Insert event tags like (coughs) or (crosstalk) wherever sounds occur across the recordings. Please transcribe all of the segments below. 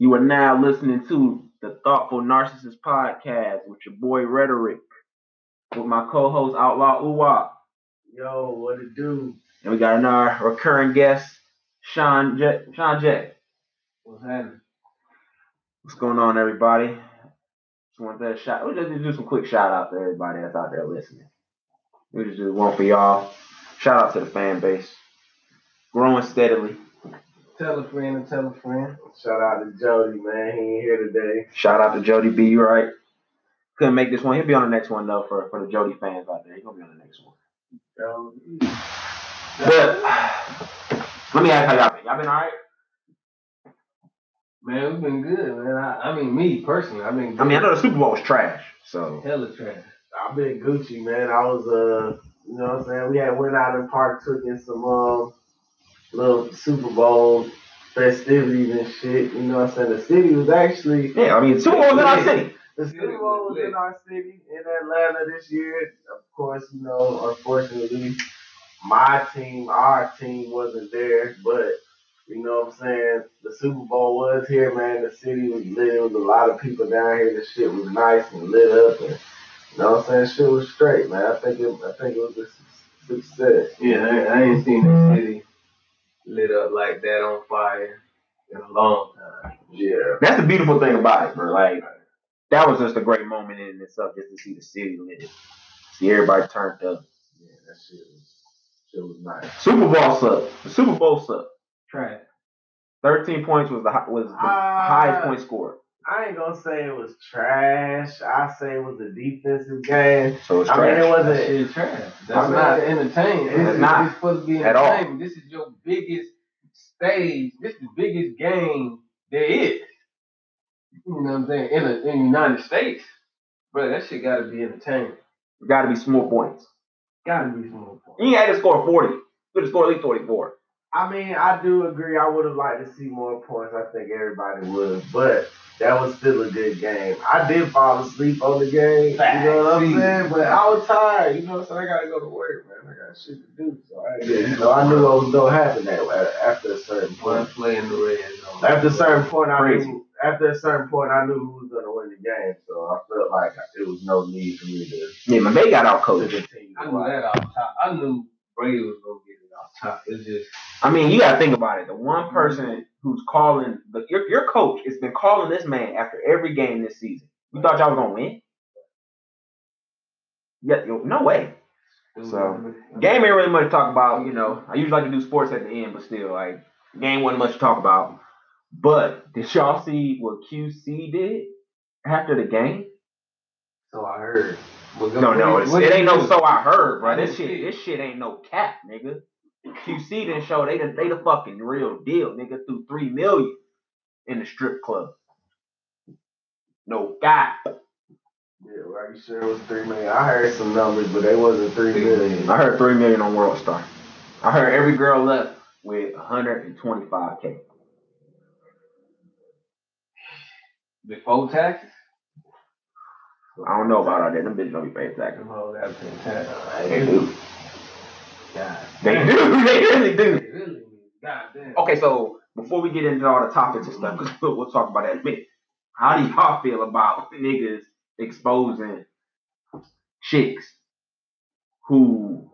You are now listening to the Thoughtful Narcissist Podcast with your boy Rhetoric, with my co-host Outlaw Uwa, Yo, what it do? and we got another recurring guest, Sean J. Sean J. What's happening? What's going on, everybody? Just want to shout. We just need to do some quick shout out to everybody that's out there listening. We just do one for y'all. Shout out to the fan base, growing steadily. Tell a friend and tell a friend. Shout out to Jody, man. He ain't here today. Shout out to Jody B. You right? Couldn't make this one. He'll be on the next one though for, for the Jody fans out there. He's gonna be on the next one. Yo, But let me ask how y'all been. Y'all been alright? man, we've been good, man. I, I mean, me personally, I've been good. I mean, I know the Super Bowl was trash, so hella trash. I've been Gucci, man. I was, uh, you know what I'm saying? We had went out and partook in some um, little Super Bowl festivities and shit. You know what I'm saying? The city was actually yeah. I mean, Super Bowl was in our city. The Super Bowl was in our city in Atlanta this year. Of course, you know, unfortunately, my team, our team wasn't there, but you know what I'm saying? The Super Bowl was here, man. The city was lit. There was a lot of people down here. The shit was nice and lit up and you know what I'm saying? Shit was straight, man. I think it I think it was a success. Yeah, I, I ain't seen the city lit up like that on fire in a long time. Yeah. That's the beautiful thing about it, bro. Like that was just a great moment in itself, just to see the city lit. See everybody turned up. Yeah, that shit was shit was nice. Super Bowl sucked. The Super Bowl sucked. Trash. Thirteen points was the was the Ah. highest point score. I ain't gonna say it was trash. I say it was a defensive game. So it's I trash. mean, it wasn't. Shit trash. I'm That's not- not entertaining. it's This is not it's supposed to be entertainment. This is your biggest stage. This is the biggest game there is. You know what I'm saying? In the in the United States. Bro, that shit gotta be entertaining. Got to be some more points. Gotta be some more points. You had to score forty. You could have scored at least forty-four. I mean, I do agree. I would have liked to see more points. I think everybody would, but that was still a good game. I did fall asleep on the game. You know what I'm saying? But I was tired. You know what I'm saying? I gotta go to work, man. I got shit to do. So I, you know, I knew what was gonna happen that way after a certain One point. play in the red zone. After a certain point, I knew. After a certain point, I knew who was gonna win the game. So I felt like it was no need for me to, Yeah, man, they got out to coached. I knew that off top. I knew Brady was gonna get it off top. It's just I mean, you got to think about it. The one person who's calling, the, your your coach has been calling this man after every game this season. You thought y'all was gonna win? Yeah, no way. So, Game ain't really much to talk about. You know, I usually like to do sports at the end, but still, like, game wasn't much to talk about. But did y'all see what QC did after the game? So I heard. No, no, it's, it ain't no so I heard, bro. This shit, this shit ain't no cap, nigga. QC didn't show they the, they the fucking real deal, nigga. Threw three million in the strip club. No cap. Yeah, well, you sure it was three million? I heard some numbers, but they wasn't three million. I heard three million on World Star. I heard every girl left with 125k. before taxes? I don't know about all that. Them bitches don't be paying taxes. Oh, that's fantastic. They do. God. They (laughs) do. They really do. Really? God damn. Okay, so before we get into all the topics and stuff, because (laughs) we'll, we'll talk about that in a minute. How do y'all (laughs) feel about niggas exposing chicks who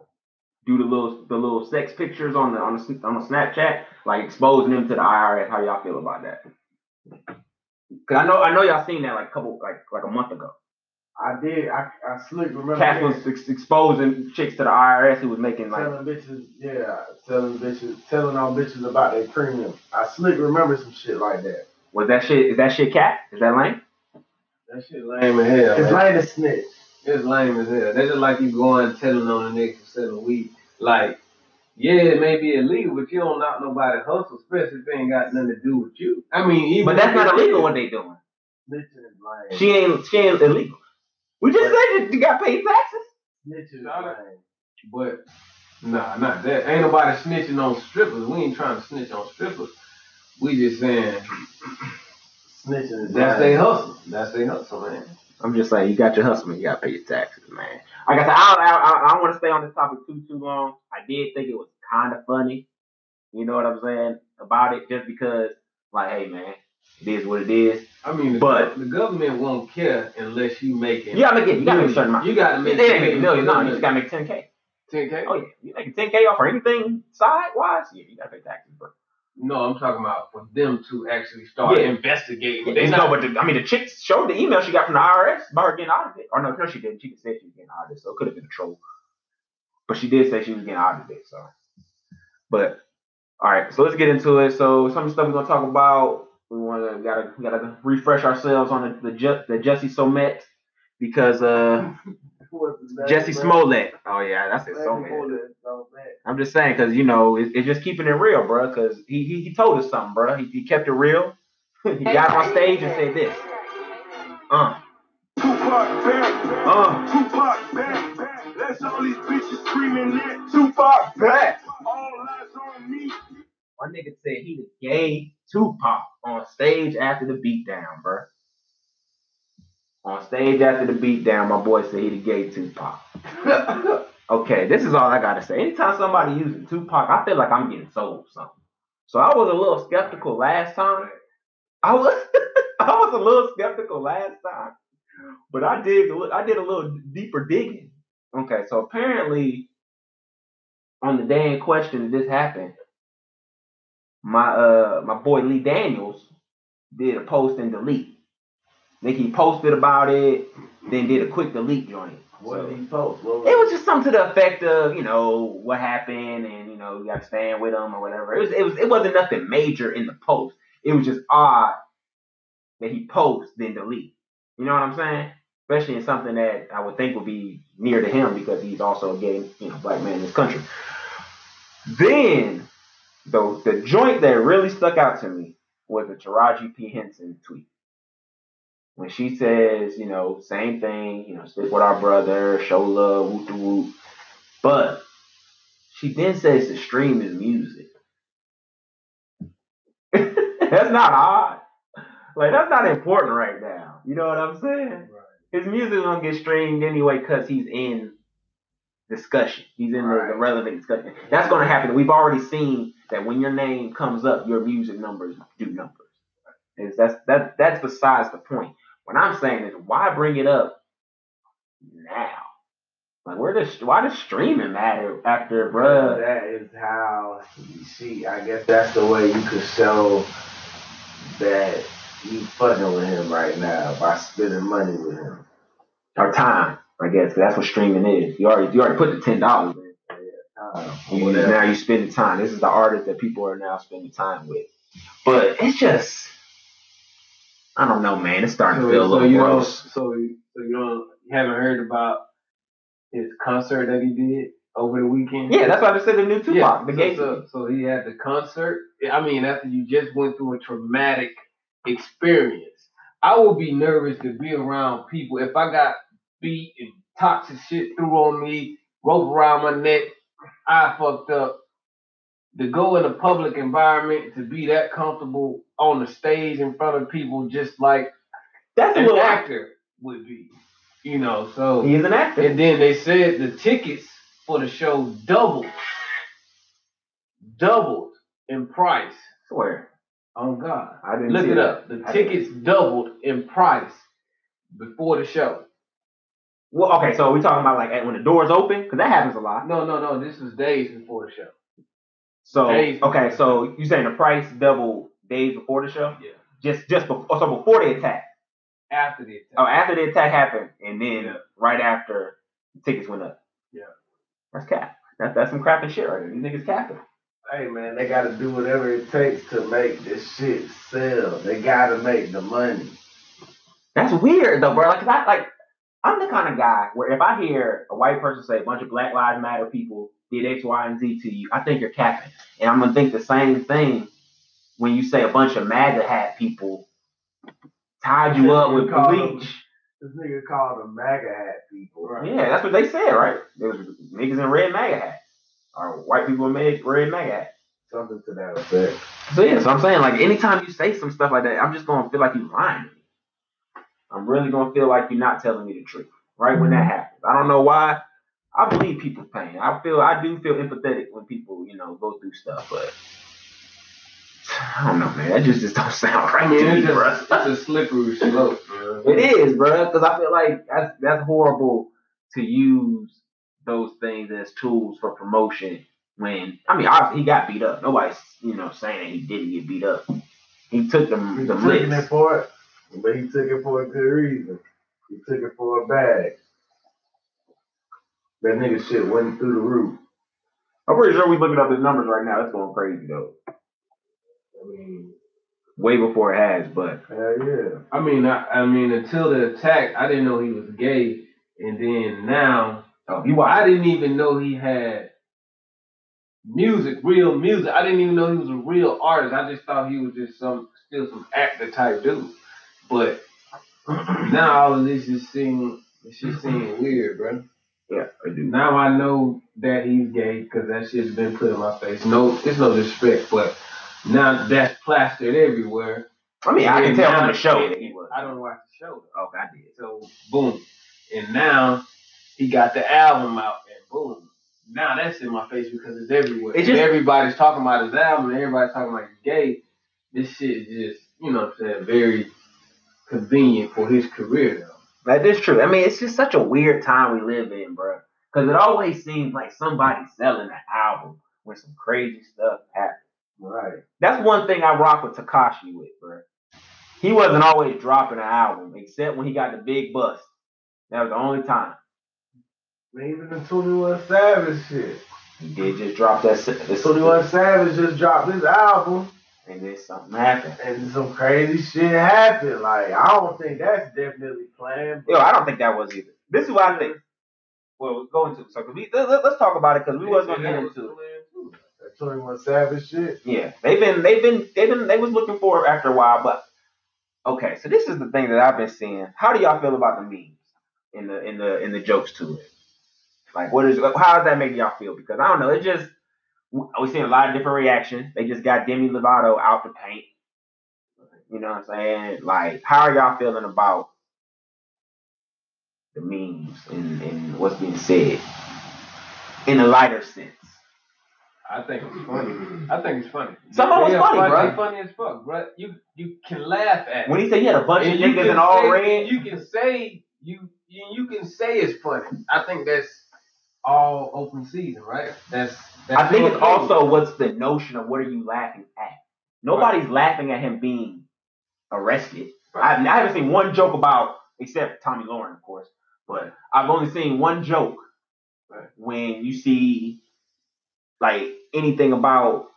do the little the little sex pictures on the on the on the Snapchat, like exposing them to the IRS? How y'all feel about that? Cause I know I know y'all seen that like a couple like like a month ago. I did. I I slick remember Cass hearing- was ex- exposing chicks to the IRS He was making like telling bitches, yeah, telling bitches, telling all bitches about their premium. I slick remember some shit like that. was that shit is that shit cat? Is that lame? That shit lame as hell. It's man. like a snitch. It's lame as hell. That's just like you going telling on the next for selling weed. Like, yeah, it may be illegal, but you don't knock nobody hustle, especially if it ain't got nothing to do with you. I mean, even But that's not illegal what they doing. Snitching is lame. She ain't she ain't illegal. We just said that you got paid taxes. Snitching is Shout out. lame. But nah, not that. Ain't nobody snitching on strippers. We ain't trying to snitch on strippers. We just saying Snitching is that's lame. they hustle. That's they hustle, man. I'm just saying, you got your hustle, you got to pay your taxes, man. Like I said, I don't, I, I, I don't want to stay on this topic too too long. I did think it was kind of funny, you know what I'm saying about it, just because, like, hey man, It is what it is. I mean, the, But- the government won't care unless you make it. You gotta make it. You gotta make a certain amount. You gotta make ain't make a million. No, you just gotta make 10k. 10k. Oh yeah, you making 10k off for anything side wise? Yeah, you gotta pay taxes, bro. No, I'm talking about for them to actually start Yeah. investigating. They They no, not, but the, I mean, the chick showed the email she got from the IRS about her getting audited. Or no, no, she didn't. She just said she was getting audited, so it could have been a troll. But she did say she was getting audited. So, but all right, so let's get into it. So some of the stuff we're gonna talk about. We want to gotta gotta refresh ourselves on the the, Ju- the Jussie Smollett because uh What's his name, Jesse bro? Smollett. Oh yeah, that's it. Jussie Smollett. Smollett, so bad. I'm just saying because you know it, it's just keeping it real, bro. Because he, he he told us something, bro. He, he kept it real. (laughs) he got on stage and said this. Uh, Tupac back, uh. Tupac back, back. That's all these bitches screaming that. Tupac back. All eyes on me. My nigga said he was gay Tupac on stage after the beatdown, bro. On stage after the beatdown, my boy said he the gay Tupac. (laughs) Okay, this is all I gotta say. Anytime somebody uses Tupac, I feel like I'm getting sold something. So I was a little skeptical last time. I was (laughs) I was a little skeptical last time, but I did I did a little deeper digging. Okay, so apparently on the day in question this happened, my uh my boy Lee Daniels did a post and delete. Then he posted about it, then did a quick delete joint. What So- did he post? What it was just something to the effect of, you know, what happened and you know, you gotta stand with him or whatever. It was it was it wasn't nothing major in the post. It was just odd that he posts then delete. You know what I'm saying? Especially in something that I would think would be near to him because he's also a gay, you know, black man in this country. Then the the joint that really stuck out to me was the Taraji P. Henson tweet when she says, you know, same thing, you know, stick with our brother, show love, whoop de whoop. But she then says to stream his music. (laughs) that's not odd. Like that's not important right now. You know what I'm saying? His music gonna get streamed anyway because he's in discussion. He's in the, the relevant discussion. That's gonna happen. We've already seen that when your name comes up, your music numbers do numbers. Is that's that that's besides the point. What I'm saying is why bring it up now? Like where does why does streaming matter after bruh? That is how you see, I guess that's the way you could show that you fucking with him right now by spending money with him. Or time, I guess, that's what streaming is. You already you already put the ten dollars in. Uh, You, now you spending time. This is the artist that people are now spending time with. But it's just I don't know, man. It's starting to feel a so little you don't, gross. so, so you don't, you haven't heard about his concert that he did over the weekend? Yeah, that's why they said the new Tupac, the so, gay. so, so he had the concert. I mean, after you just went through a traumatic experience, I would be nervous to be around people if I got beat and toxic shit threw on me, rope around my neck, I fucked up. To go in a public environment to be that comfortable on the stage in front of people, just like that's an actor would be, you know. So he's an actor. and then they said the tickets for the show doubled, doubled in price. swear. Oh God, I didn't look see it that. up. The I tickets doubled in price before the show. Well, okay, so we talking about like when the doors open because that happens a lot. No, no, no. This was days before the show. So Days okay, so you saying the price doubled days before the show? Yeah. Just just before, oh, so before the attack. After the attack. Oh, after the attack happened, and then Yeah. right after the tickets went up. Yeah. That's cap. That's that's some crapping shit right there. These niggas capping. Hey man, they gotta do whatever it takes to make this shit sell. They gotta make the money. That's weird though, bro. Like, 'cause I like, I'm the kind of guy where if I hear a white person say a bunch of Black Lives Matter people did X, Y, and Z to you, I think you're capping, and I'm gonna think the same thing when you say a bunch of MAGA hat people tied you up with Call them- bleach. This nigga called them MAGA hat people. Right? Yeah, that's what they said, right? There was niggas in red MAGA hats, or white people in ma- red MAGA hats. Something to that effect. So yeah, so I'm saying like anytime you say some stuff like that, I'm just gonna feel like you lying. I'm really gonna feel like you're not telling me the truth. Right when that mm-hmm. happens. I don't know why. I believe people's pain. I feel I do feel empathetic when people, you know, go through stuff, but (sighs) I don't know, man. That just, just don't (laughs) sound right I mean, to me, bro. it's a slippery slope, man. It is, bro, because I feel like that's that's horrible to use those things as tools for promotion. When I mean, obviously he got beat up. Nobody's you know saying that he didn't get beat up. He took them He the it licks. for it, but he took it for a good reason. He took it for a bag. That nigga shit went through the roof. I'm pretty sure we looking up his numbers right now. It's going crazy though. I mean, Way before it has, but hell yeah. I mean, I, I mean, until the attack, I didn't know he was gay, and then now oh, you watch. I didn't even know he had music, real music. I didn't even know he was a real artist. I just thought he was just some still some actor type dude. But (clears throat) now all of this is seeming this shit seeming mm-hmm. weird, bro. Yeah, I do. Now I know that he's gay because that shit's been put in my face. No, it's no disrespect, but now that's plastered everywhere. I mean, I can tell from the show that he was. I don't watch the show though. Okay, I did. So boom, and now he got the album out, and boom, now that's in my face because it's everywhere. It And just- everybody's talking about his album, and everybody's talking about he's gay. This shit is just, you know, what I'm saying, very convenient for his career though. That is true. I mean, it's just such a weird time we live in, bro. Because it always seems like somebody's selling an album when some crazy stuff happens. Right. That's one thing I rock with Tekashi with, bro. He wasn't always dropping an album, except when he got the big bust. That was the only time. Man, even the 21 Savage shit. He did just drop that. The 21 Savage just dropped his album, and then something happened. and some crazy shit happened. Like, I don't think that's definitely planned. Yo, I don't think that was either. This is what I think. Well, we'll go into so we let, us talk about it because we wasn't gonna get into it. That 21 Savage shit. Yeah, they've been they've been they've been they was looking for it after a while, but okay. So this is the thing that I've been seeing. How do y'all feel about the memes in the in the in the jokes to it? Like, what is how does that make y'all feel? Because I don't know. It just we seeing a lot of different reactions. They just got Demi Lovato out the paint. You know what I'm saying? Like, how are y'all feeling about the memes and, and what's being said in a lighter sense? I think it's funny. Mm. I think it's funny. Some of it's They are funny, fun- bro. they funny as fuck, bro. You you can laugh at. it. When he said he had a bunch of And you niggas in all say- red, You can say you you you can say it's funny. I think that's all open season, right? That's, that's I think it's also what's the notion of what are you laughing at? Nobody's laughing at him being arrested. I, I haven't seen one joke about, except Tomi Lahren, of course, but I've only seen one joke Right. when you see like anything about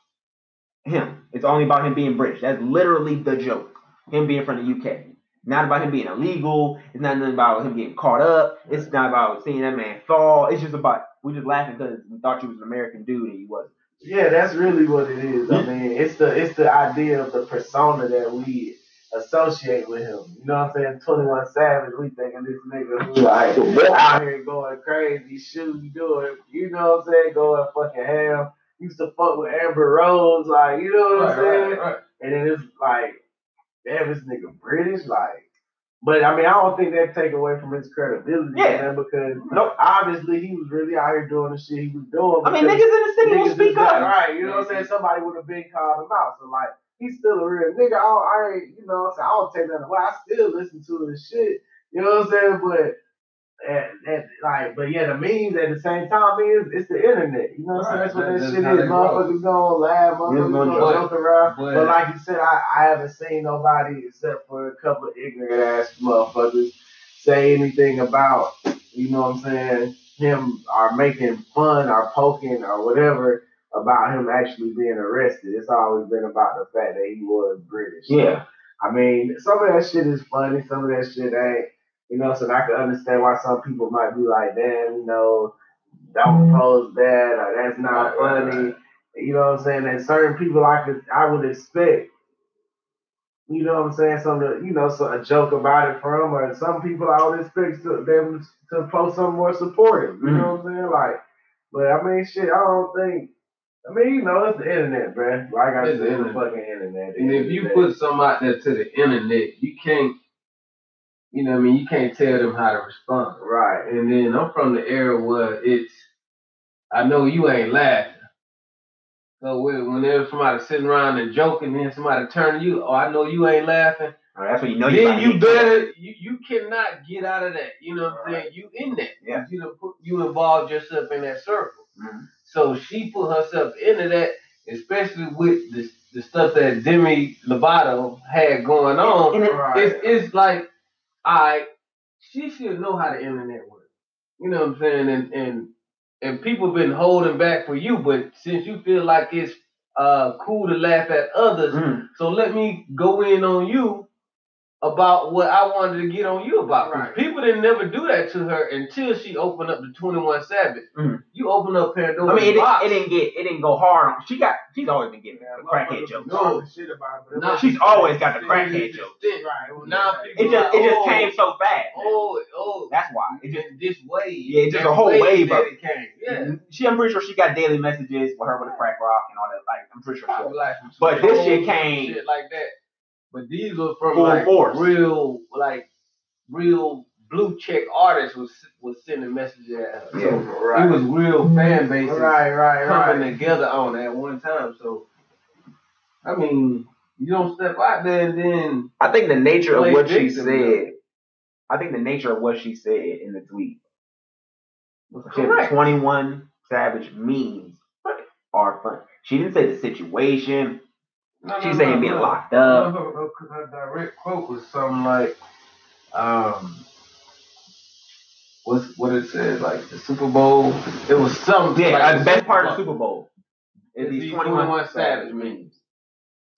him. It's only about him being British. That's literally the joke. Him being from the UK. Not about him being illegal. It's not nothing about him getting caught up. It's not about seeing that man fall. It's just about we just laughing because we thought you was an American dude and he wasn't. Yeah, that's really what it is. I mean, it's the it's the idea of the persona that we associate with him. You know what I'm saying? 21 Savage, we thinking this nigga who like out here going crazy, shooting, doing, you know what I'm saying, going fucking ham. Used to fuck with Amber Rose, like, you know what I'm saying? right, right. And then it's like, damn, this nigga British, like. But I mean, I don't think that take away from his credibility, Yeah. man, because Nope. obviously he was really out here doing the shit he was doing. I mean, niggas in the city will speak up. Right, you know what I'm saying? Somebody would have been called him out. So like he's still a real nigga. I, don't, I ain't, you know what I'm saying? I don't take that away. I still listen to his shit. You know what I'm saying? But and, and, like, but yeah, the memes at the same time is it's the internet. You know what I'm saying? That's what that that- shit is. Motherfuckers gonna laugh, motherfuckers gonna gonna joke. joke around. But- But like you said, I, I haven't seen nobody except for a couple of ignorant ass motherfuckers say anything about, you know what I'm saying, him or making fun or poking or whatever about him actually being arrested. It's always been about the fact that he was British. Yeah. I mean, some of that shit is funny, some of that shit ain't. You know, so I can understand why some people might be like, damn, you know, don't post that mm-hmm. or that's not Right, right, funny. You know what I'm saying? And certain people I could I would expect, you know what I'm saying, some you know, so a joke about it from, or some people I would expect to, them to post something more supportive. You know mm-hmm. what I'm saying? Like, but I mean, shit, I don't think. I mean, you know, it's the internet, bruh. Like I said, the it's the fucking internet. And if you put something out there to the internet, you can't, you know what I mean, you can't tell them how to respond. right, And then I'm from the era where it's, I know you ain't laughing, So when, when there's somebody sitting around and joking, and then somebody turn to you, oh, I know you ain't laughing. Oh, that's when you know you. then to you better you, you cannot get out of that. You know what I'm Right. saying? You in that. Yeah. You put you involved yourself in that circle. Mhm. So she put herself into that, especially with the the stuff that Demi Lovato had going on. It- Right. It's it's like I she should know how the internet works. You know what I'm saying? And and and people been holding back for you, but since you feel like it's uh cool to laugh at others, Mm. so let me go in on you about what I wanted to get on you about. Right. People didn't never do that to her until she opened up the 21 Savage. Mhm. You open up Pandora's I mean, it, didn't- it didn't get it didn't go hard on. She got she's always been getting the crackhead jokes. No. shit about it. Nah, She's always got the crackhead jokes. Right. Now people It just it just oh, came so fast. Oh, oh, That's why. It just this way. Yeah, it's just a whole way wave of it came. Yeah. she. I'm pretty sure she got daily messages with her with a crack rock and all that. Like I'm pretty sure. She Probably like But this shit came- shit like that. But these were from Full like force. real, like real blue check artists was was sending messages at her. Yeah. So Right. it was real mm-hmm. fan bases Right, right, coming right. together on at one time. So I mean, you don't step out there and then I think the nature of what she victim, said. I think the nature of what she said in the tweet. She had correct. 21 Savage memes are fun. She didn't say the situation. No, She no, saying no, being no. locked No, up. her, her, her direct quote was something like, um, what's what it said, like the Super Bowl. It was something. Yeah, like the the best part of. Super Bowl is Is these these 21, 21 Savage Savage memes.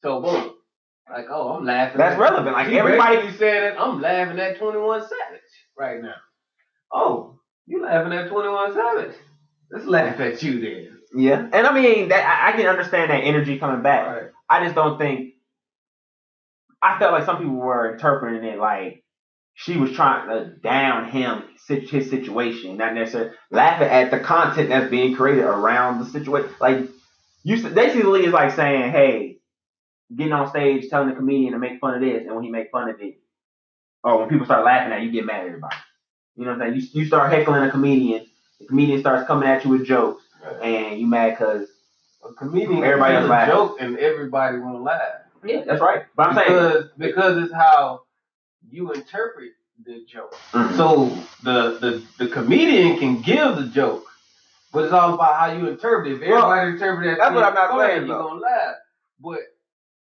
So boom, like oh, I'm laughing. That's at- relevant. Like everybody, basically said that I'm laughing at 21 Savage right now. Oh, you laughing at 21 Savage? Let's laugh at you then. yeah. And I mean that I, I can understand that energy coming back. Right. I just don't think. I felt like some people were interpreting it like she was trying to down him, his situation, not necessarily laughing at the content that's being created around the situation. Like you, basically, is like saying, "Hey, getting on stage, telling the comedian to make fun of this, and when he make fun of it, or when people start laughing at you, you get mad at everybody. You know what I'm saying? You, you start heckling a comedian, the comedian starts coming at you with jokes, and you mad because A comedian, Everybody can a laughing. joke and everybody won't laugh. yeah, that's right. But I'm saying, because because it's how you interpret the joke. Mhm. So the, the the comedian can give the joke, but it's all about how you interpret it. If Well, everybody interpret that, that's what I'm not funny, saying, You're gonna laugh, but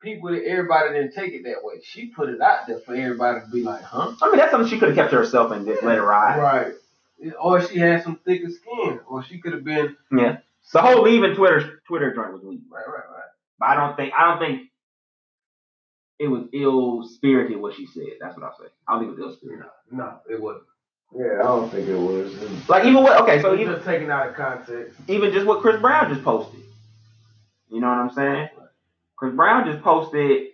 people, everybody didn't take it that way. She put it out there for everybody to be like, huh? I mean, that's something she could have kept to herself and just let it ride. Right. Or she had some thicker skin, or she could have been Yeah. The whole leaving Twitter Twitter joint was weak. right, right, right. But I don't think I don't think it was ill spirited what she said. That's what I say. I don't think it was ill spirited. No, no, it wasn't. Yeah, I don't think it was. Like even what okay, So so you even just taken out of context. even just what Chris Brown just posted. You know what I'm saying? Chris Brown just posted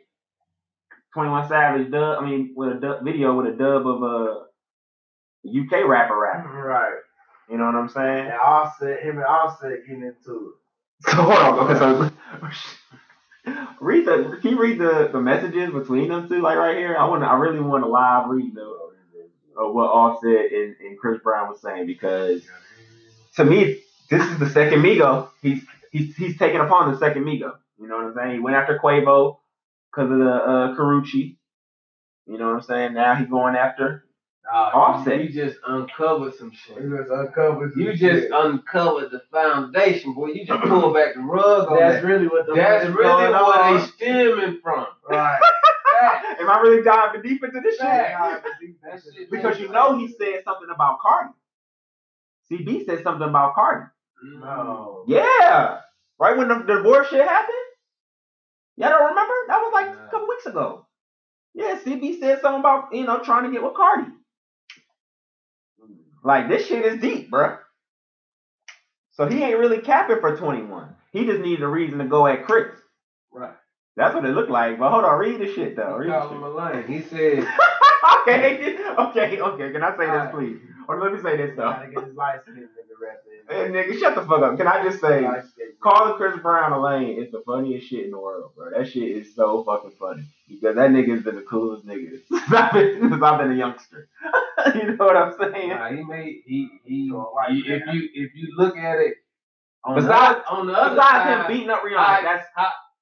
21 Savage dub. I mean, with a dub, video with a dub of a UK rapper rapper. Right. You know what I'm saying? And Offset, him and Offset getting into (laughs) So hold on. Okay, so (laughs) read the. Can you read the, the messages between them two? Like right here. I want. I really want to live read the of what Offset and, and Chris Brown was saying because to me this is the second Migo. He's he's he's taking upon the second Migo. You know what I'm saying? He went after Quavo because of the uh, Karrueche. You know what I'm saying? Now he's going after. Uh, Offset. You just uncovered some shit. it. He was uncovered. You just uncovered the foundation, boy. You just pulled (clears throat) back the rug on That's that. really what the That's really going where on. they stemming from. Right. (laughs) Am I really diving deep into this shit? That shit Because you know he said something about Cardi. CB said something about Cardi. Mm-hmm. No. Yeah. Right when the divorce shit happened? Y'all don't remember? That was like Nah. a couple weeks ago. Yeah, CB said something about, you know, trying to get with Cardi. Like, this shit is deep, bruh. So he ain't really capping for 21. He just needed a reason to go at Chris. Right. That's what it looked like. But hold on, read the shit, though. He Read the shit. He said, (laughs) okay, okay, okay. Can I say this, Alright. please? Or let me say this, though. Gotta get his light skin nigga rapping. (laughs) Hey, nigga, shut the fuck up. Can I just say, Light skin. calling Chris Brown a lane is the funniest shit in the world, bro. That shit is so fucking funny. Because that nigga's been the coolest nigga (laughs) since I've been, since I've been a youngster. (laughs) you know what I'm saying? nah, he made he he. So, like, he- if you if you look at it On Besides- the, on the other Besides side, him beating up Rihanna, I- that's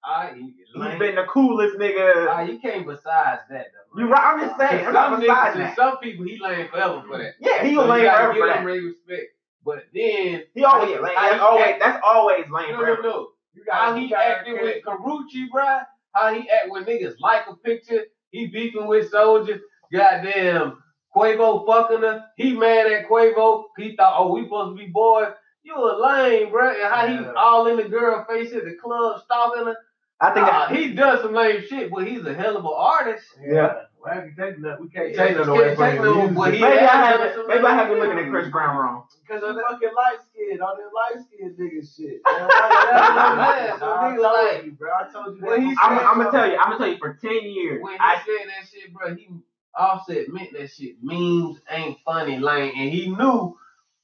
I, he, he's been the coolest nigga. Ah, you can't besides that though. You right? I'm just saying. I'm not Some besides niggas, that. some people he lame forever for that. Yeah, he So lame forever for that. respect. But then He always lame. That's always that's always lame no, no, no. You How he acting with Karrueche, bruh. How he act when niggas like a picture. He beefing with soldiers. Goddamn Quavo fucking her. He mad at Quavo. He thought, oh, we supposed to be boys. You a lame, bruh. And how he all in the girl face at the club stalking her. I think Nah, that, he done some lame shit, but he's a hell of an artist. Yeah. Well, I can take nothing. We can't Yeah, take nothing you away can't from take him. no- Music. maybe I have that's been, maybe I have been looking at Chris Brown wrong. Because of the fucking light skin, all that light skin nigga shit. (laughs) Man, I told like- you, bro. I told you When that. he I'm, I'm gonna tell you. I'm gonna tell you. For ten years, When he I said that shit, bro, he Offset meant that shit. Memes ain't funny, lame, and he knew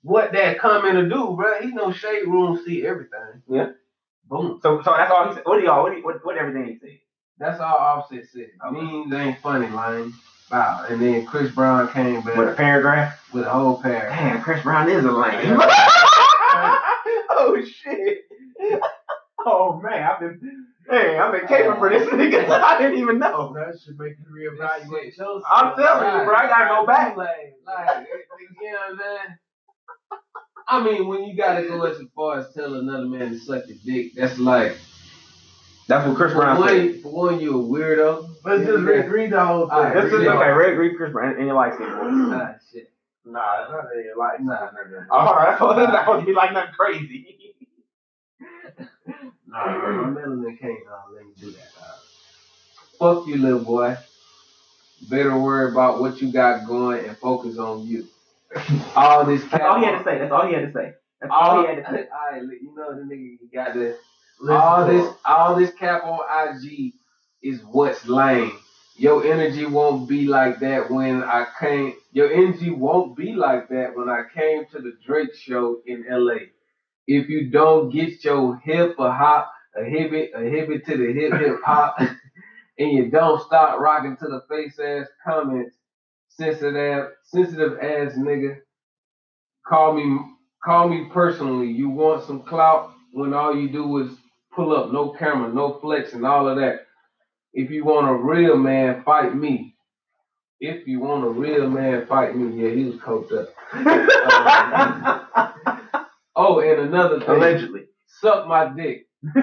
what that coming to do, bro. He know shade room see everything. Yeah. Boom. so so that's all he said. What do y'all? What, do you- what what everything he said? That's all Offset said. Memes ain't funny, lame. Wow. And then Chris Brown came back With a paragraph. with a whole paragraph. Damn, Chris Brown is a lame. (laughs) oh shit. (laughs) Oh man, I've been man, I've been caping for this nigga. (laughs) I didn't even know. That should make you reevaluate. I'm telling you, bro, I gotta go back. Like, you know what I'm saying? I mean, when you gotta go as far as tell another man to suck your dick, that's like, That's what Chris for Brown said. one, for one, you a weirdo. Let's just read, read the whole thing. Alright, This is read it. okay. Red Greek Chris Brown in your life, boy. Ah, shit. Nah, it's not in your life. Nah, nah, nah. All right, so this not gonna be like nothing crazy. (laughs) Nah, bro, my melanin can't uh, let me do that. Uh, fuck you, little boy. Better worry about what you got going and focus on you. All this. That's all he had to say. That's all he had to say. That's all he had to say. (laughs) Alright, you know the nigga you got this. Listen all this, him. all this cap on IG is what's lame. Your energy won't be like that when I came. Your energy won't be like that when I came to the Drake show in LA. If you don't get your hip a hop, a hip a hip to the hip hip hop, (laughs) and you don't stop rocking to the face ass comments, sensitive sensitive ass nigga, call me call me personally. You want some clout when all you do is pull up, no camera, no flex, and all of that. If you want a real man, fight me. If you want a real man, fight me. Yeah, he was coked up. (laughs) Oh, and another thing, Allegedly. suck my dick. (laughs)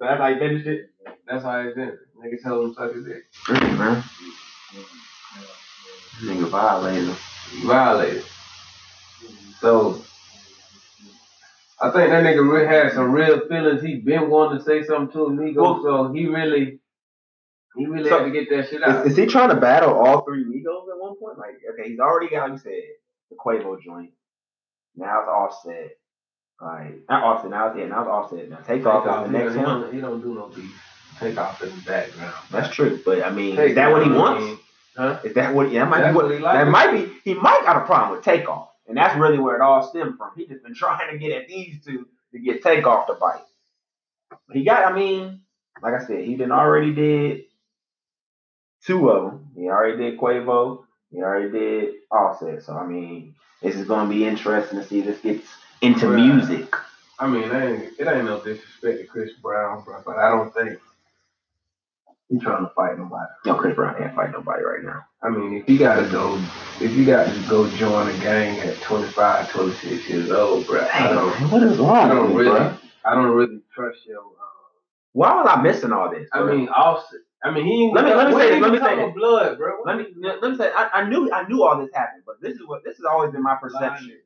That's how you finished it. That's how it is. Nigga tell him suck his dick. Really, man. Nigga violated him. Violated. So I think that nigga really had some real feelings. He been wanting to say something to Amigo, Well- so he really, he really So, had to get that shit out. Is, is he trying to battle all three Migos at one point? Like, okay, he's already got, like you said, the Quavo joint. Now it's Offset. Like, not Offset, now it's, yeah, now it's Offset. Now Takeoff is the he, next don't, one. he don't do no beef. Take off in the background. That's true, but I mean, Take is that what he Off, wants? Huh? Is that what? Yeah, that might That's be what. what he like. that might be. He might got a problem with Takeoff, and that's really where it all stemmed from. He just been (laughs) trying to get at these two to get Takeoff to bite. He got. I mean, like I said, he done already did two of them. He already did Quavo. He already did Offset. So I mean, this is gonna be interesting to see if this gets into Right. music. I mean, it ain't, it ain't no disrespect to Chris Brown, bro, but I don't think he's trying to fight nobody. No, Chris Brown can't fight nobody right now. I mean, if you gotta go, if you got to go join a gang at 25, 26 years old, bro, I don't, what is I wrong don't with really, bro? I don't really trust your. Um, Why was I missing all this? I mean, Offset. I mean, he ain't. Let me- let me say let me say blood, bro. Let me let me say I, I knew I knew all this happened, but this is what this has always been my perception.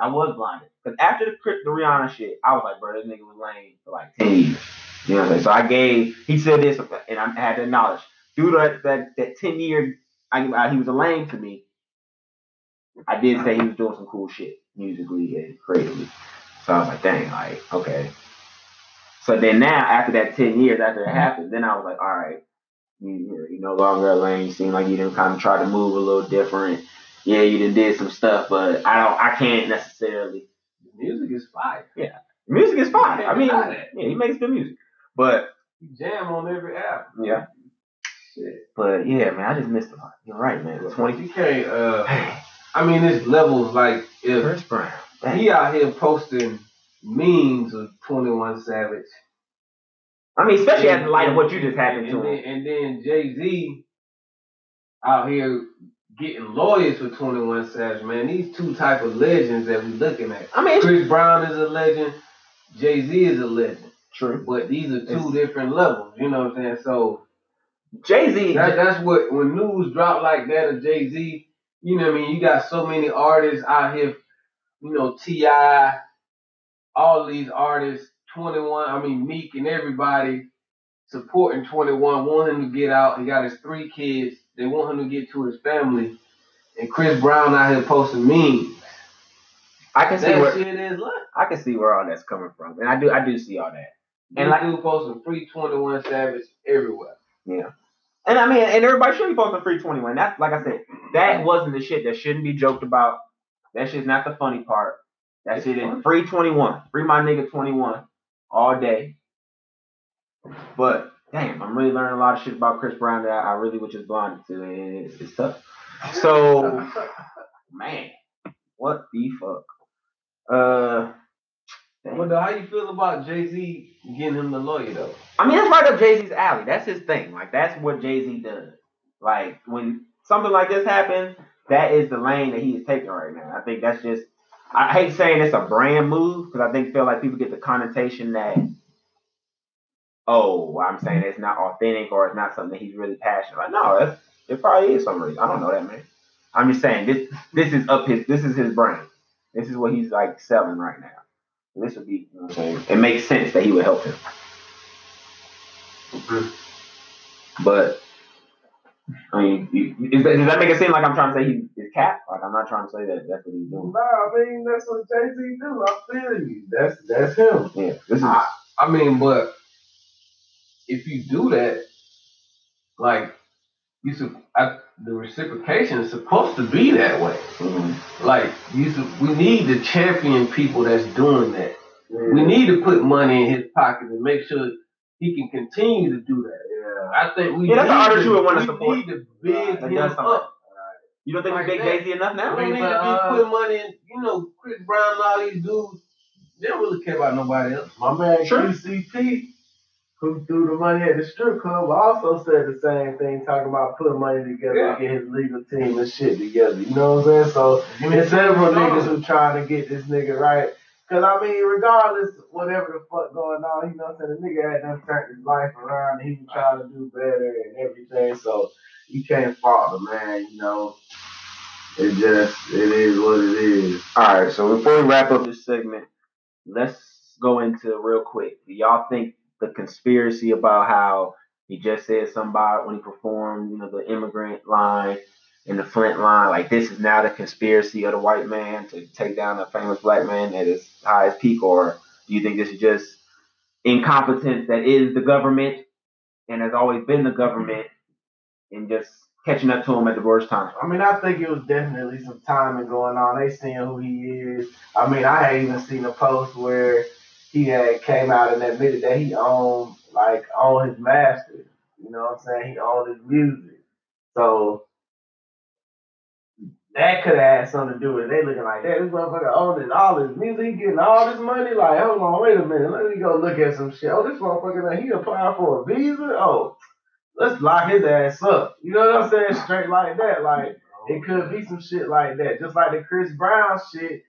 I was blinded because after the Chris- the Rihanna shit, I was like, bro, this nigga was lame for like ten years. You know what I'm saying? So I gave he said this, and I had to acknowledge through that that that ten year I, I, he was a lame to me. I did say he was doing some cool shit musically and creatively. So I was like, dang, like okay. So then now after that ten years after it happened, then I was like, all right you, you no longer a lane. You seem like you didn't kind of try to move a little different. Yeah, you done did some stuff, but I don't. I can't necessarily. Music is fire. Yeah. Music is fine. I mean, yeah, he makes good music, but You jam on every album. yeah, Shit. but yeah, man, I just missed the. You're right, man. Twenty. You can't. Uh, I mean, it's levels like if Chris Brown. Dang. he out here posting memes of Twenty One Savage. I mean, especially in light of what you just happened and to then, him. and then Jay Z out here getting lawyers for Twenty One Savage. Man, these two type of legends that we looking at. I mean, Chris Brown is a legend. Jay Z is a legend. True. But these are two It's- different levels. You know what I'm saying? So Jay Z. that, that's what when news drop like that of Jay Z, you know what I mean? You got so many artists out here, you know, T.I., all these artists, 21, I mean Meek and everybody supporting 21, want him to get out. He got his three kids. They want him to get to his family. And Chris Brown out here posting memes. I can see where I can see where all that's coming from, and I do I do see all that. And and like- posting free 21 Savage everywhere. Yeah. And I mean, and everybody should be posting free twenty one. That's like I said, that wasn't the shit that shouldn't be joked about. That shit's not the funny part. That It's shit is free twenty one. Free my nigga twenty one all day. But damn, I'm really learning a lot of shit about Chris Brown that I really was just blinded to, and it's, it's tough. So (laughs) man, what the fuck? Uh, Well, how you feel about Jay Z getting him the lawyer though? I mean, that's right up Jay Z's alley. That's his thing. Like that's what Jay Z does. Like when something like this happens, that is the lane that he is taking right now. I think that's just. I hate saying it's a brand move because I think feel like people get the connotation that, oh, I'm saying it's not authentic or it's not something that he's really passionate. Like no, that's, it probably is some reason. I don't know that man. I'm just saying this. This is up his. This is his brand. This is what he's like selling right now. This would be. You know what I'm saying? It makes sense that he would help him. Mm-hmm. But I mean, you, is that, does that make it seem like I'm trying to say he is cap? Like I'm not trying to say that that's what he's doing. Nah, I mean that's what Jay Z do. I feel you. That's that's him. Yeah, this is I, I mean, but if you do that, like you, should, I, the reciprocation is supposed to be that way. mhm. Like you, sup- we need to champion people that's doing that. We need to put money in his pocket and make sure he can continue to do that. Yeah. I think we Yeah, that's need an artist to, you would wanna we support. need to big That him does something. up. you don't think Like we big that. Jay Z enough now? We need but, to uh, be putting money in. You know, Chris Brown and all these dudes. They don't really care about nobody else. My man Sure. QCP, who threw the money at the strip club, also said the same thing, talking about putting money together Yeah. to get his legal team and shit together. You know what I'm saying? So there's several niggas who trying to get this nigga right. Cause I mean, regardless, whatever the fuck going on, you know what I'm saying? The nigga had done turned his life around and he was trying to do better and everything. So you can't fault the man, you know. It just it is what it is. All right, so before we wrap up this segment, let's go into real quick. Do y'all think the conspiracy about how he just said about when he performed, you know, the immigrant line and the Flint line, like this is now the conspiracy of the white man to take down a famous black man at his highest peak, or do you think this is just incompetence that is the government and has always been the government and just catching up to him at the worst time? I mean, I think it was definitely some timing going on. They seeing who he is. I mean, I had even seen a post where he had came out and admitted that he owned like owned his masters. You know what I'm saying? He owned his music. So that could have had something to do with it. They looking like that. This motherfucker owning all his music, getting all this money. Like, hold on, wait a minute. Let me go look at some shit. Oh, this motherfucker, he applying for a visa? Oh, let's lock his ass up. You know what I'm saying? Straight like that. Like, it could be some shit like that. Just like the Chris Brown shit,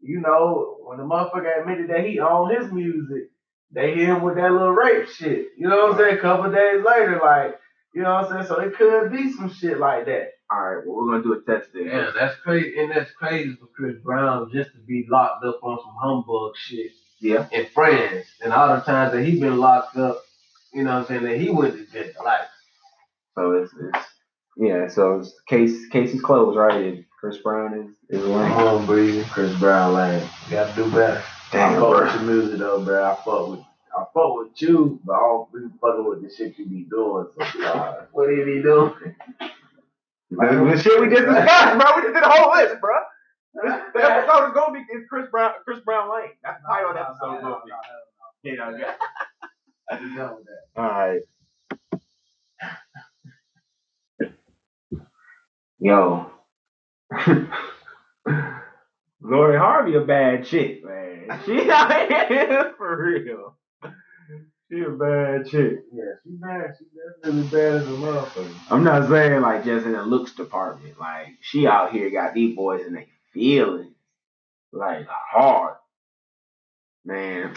you know, when the motherfucker admitted that he owned his music, they hit him with that little rape shit. You know what I'm saying? A couple days later, like, you know what I'm saying? So it could be some shit like that. All right, well, we're gonna do a test there. Yeah, that's crazy, and that's crazy for Chris Brown just to be locked up on some humbug shit Yeah. in France, and all the times that he been locked up, you know what I'm saying, that he went to jail. Like, So it's, it's yeah. So it's case case is closed, right? Chris Brown is is Come lame. on, breezy. Chris Brown lane. You gotta do better. Damn, I fuck bro. with your music though, bro. I fuck with I fuck with you, but I don't be fucking with the shit you be doing. So, uh, (laughs) what did he do? The, the shit we just discussed, bro. We just did a whole list, bro. (laughs) The episode is gonna be is Chris Brown Chris Brown Lane. That's the title of the episode is gonna be. You know, yeah. (laughs) Done with that. All right. Yo. (laughs) Lori Harvey a bad chick, man. She out (laughs) here for real. She a bad chick. Yeah, she bad. She definitely bad as a motherfucker. I'm not saying like just in the looks department. Like she out here got these boys in their feelings, like hard. Man,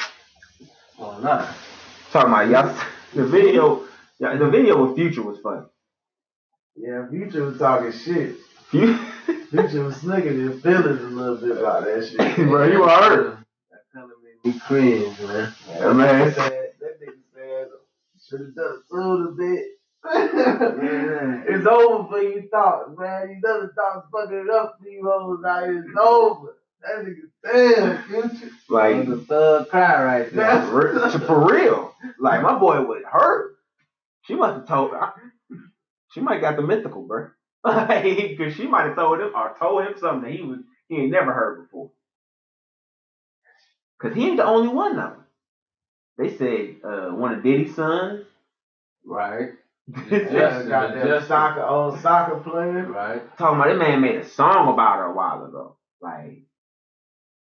Oh, nah. talking about y'all. The video, yeah, the video with Future was funny. Yeah, Future was talking shit. Hmm? Future, Future was slicking his feelings a little bit about that shit. (laughs) bro, you were hurt. That kind of made me cringe, man. Yeah, man. That, nigga said, should have done it a bit. (laughs) it's over for you thoughts, man. You done the thoughts fucking it up for you hoes out here. It's over. That nigga damn, Future. Like the thug cry right there. For, for real. Like my boy was hurt. She must have told. She might got the mythical, bro. (laughs) Like, cause she might have told him or told him something that he was he ain't never heard before. Cause he ain't the only one though. They said uh, one of Diddy's sons. Right, (laughs) Yeah, got that Justin. soccer, old soccer player. right. Talking about that man made a song about her a while ago. Like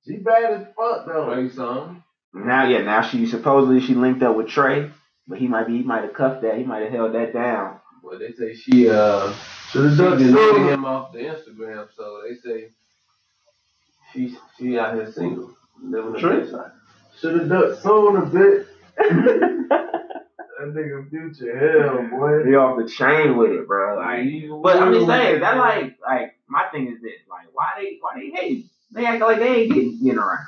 She bad as fuck though. Play song. now, yeah, now she supposedly she linked up with Trey, but he might be he might have cuffed that. He might have held that down. Well, they say she uh Should have she deleted him off the Instagram, so they say she she out here single, living True. the life. Should have done soon a bit. That nigga Future hell, boy. He off the chain with it, bro. Like, but I'm just saying that like like my thing is this: like, why they why they hate? They act like they ain't getting getting around.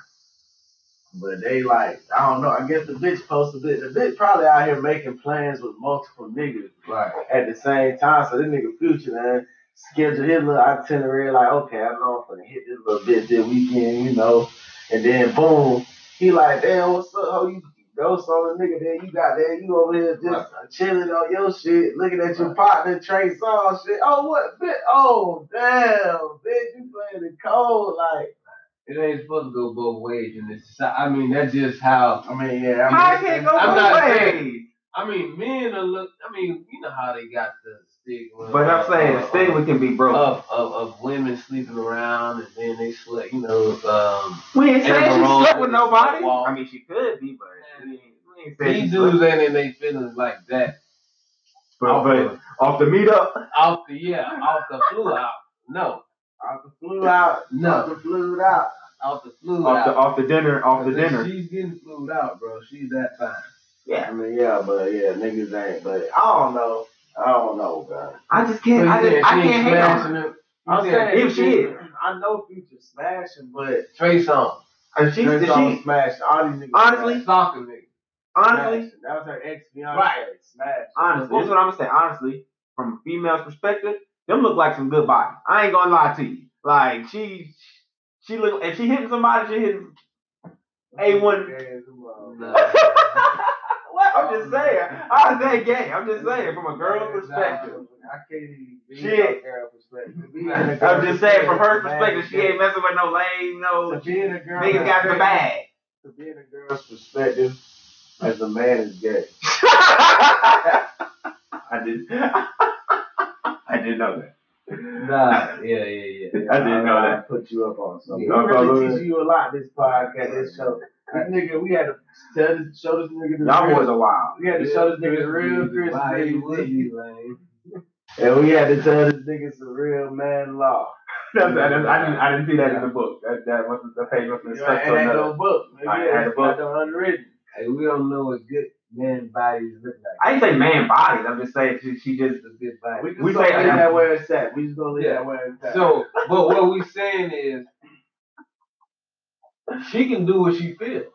But they like, I don't know. I guess the bitch posted it. The bitch probably out here making plans with multiple niggas Right. at the same time. So this nigga Future, man, schedule his little itinerary. Like, okay, I know I'm gonna hit this little bitch this weekend, you know. And then boom, he like, damn, what's up? How you ghost on the nigga? Then you got there, you over here just uh, chilling on your shit, looking at your partner Trey Songz shit. Oh, what bitch? Oh, damn, bitch, you playing the cold like. It ain't supposed to go both ways in this. so- I mean, that's just how. I mean, yeah, I mean, How can it go I'm both not ways? saying- I mean, men are look. I mean, you know how they got the stigma. But I'm saying the of- stigma can be broken. of, of of women sleeping around and then they slept. You know, um, we ain't saying she slept with nobody. walk. I mean, she could be, but we ain't, we ain't saying these dudes slept. ain't in their feelings like that. But, off, but the, off the meetup, off the yeah, off the flu out. No, off the flu out, No. off the flu out. off the flu off out. the off the dinner, off the dinner. She's getting flued out, bro. She's that fine. Yeah. I mean, yeah, but yeah, niggas ain't. But I don't know. I don't know, bro. I just can't. I, So you just, I can't ain't hate on smashing her. it? I'm You saying if she is. I know Future smashing, but Trey Songz, And she's Trey Songz she smashing. All these niggas Honestly, soccer nigga. honestly, that was her ex fiance. Right. Smash. honestly, this is what I'm gonna say. Honestly, from a female's perspective, them look like some good body. I ain't gonna lie to you. Like she, she look. If she hitting somebody, she hitting A one. What? (laughs) I'm just saying. I say gay. I'm just saying from a girl's perspective. I can't even be Shit. a girl perspective. I'm just saying from her perspective, she ain't messing with no lame, no To be a girl niggas got the bag. To be in a girl's perspective, as a man is gay. (laughs) I did. (laughs) (laughs) I didn't know that. Nah, yeah, yeah, yeah. (laughs) I didn't know that. Put you up on something. Yeah. We really teach you a lot this podcast, this show. This nigga, we had to tell this, show this nigga the Y'all real. boys are wild. we had to show this nigga the real Chris Why he would Christian. be lame? And we had to tell this nigga some real man law. (laughs) That's, I, didn't, I didn't. I didn't see that in the book. That that wasn't the page wasn't You know, stuck and to ain't another. no book. Nigga. I had a It's book. not no unwritten. Hey, we don't know what good man bodies look like. I didn't say man bodies. I'm just saying she, she just. a good body. We just We gonna say- leave that where it's at. We just gonna leave Yeah. that where it's at. So, but what we saying is, she can do what she feels.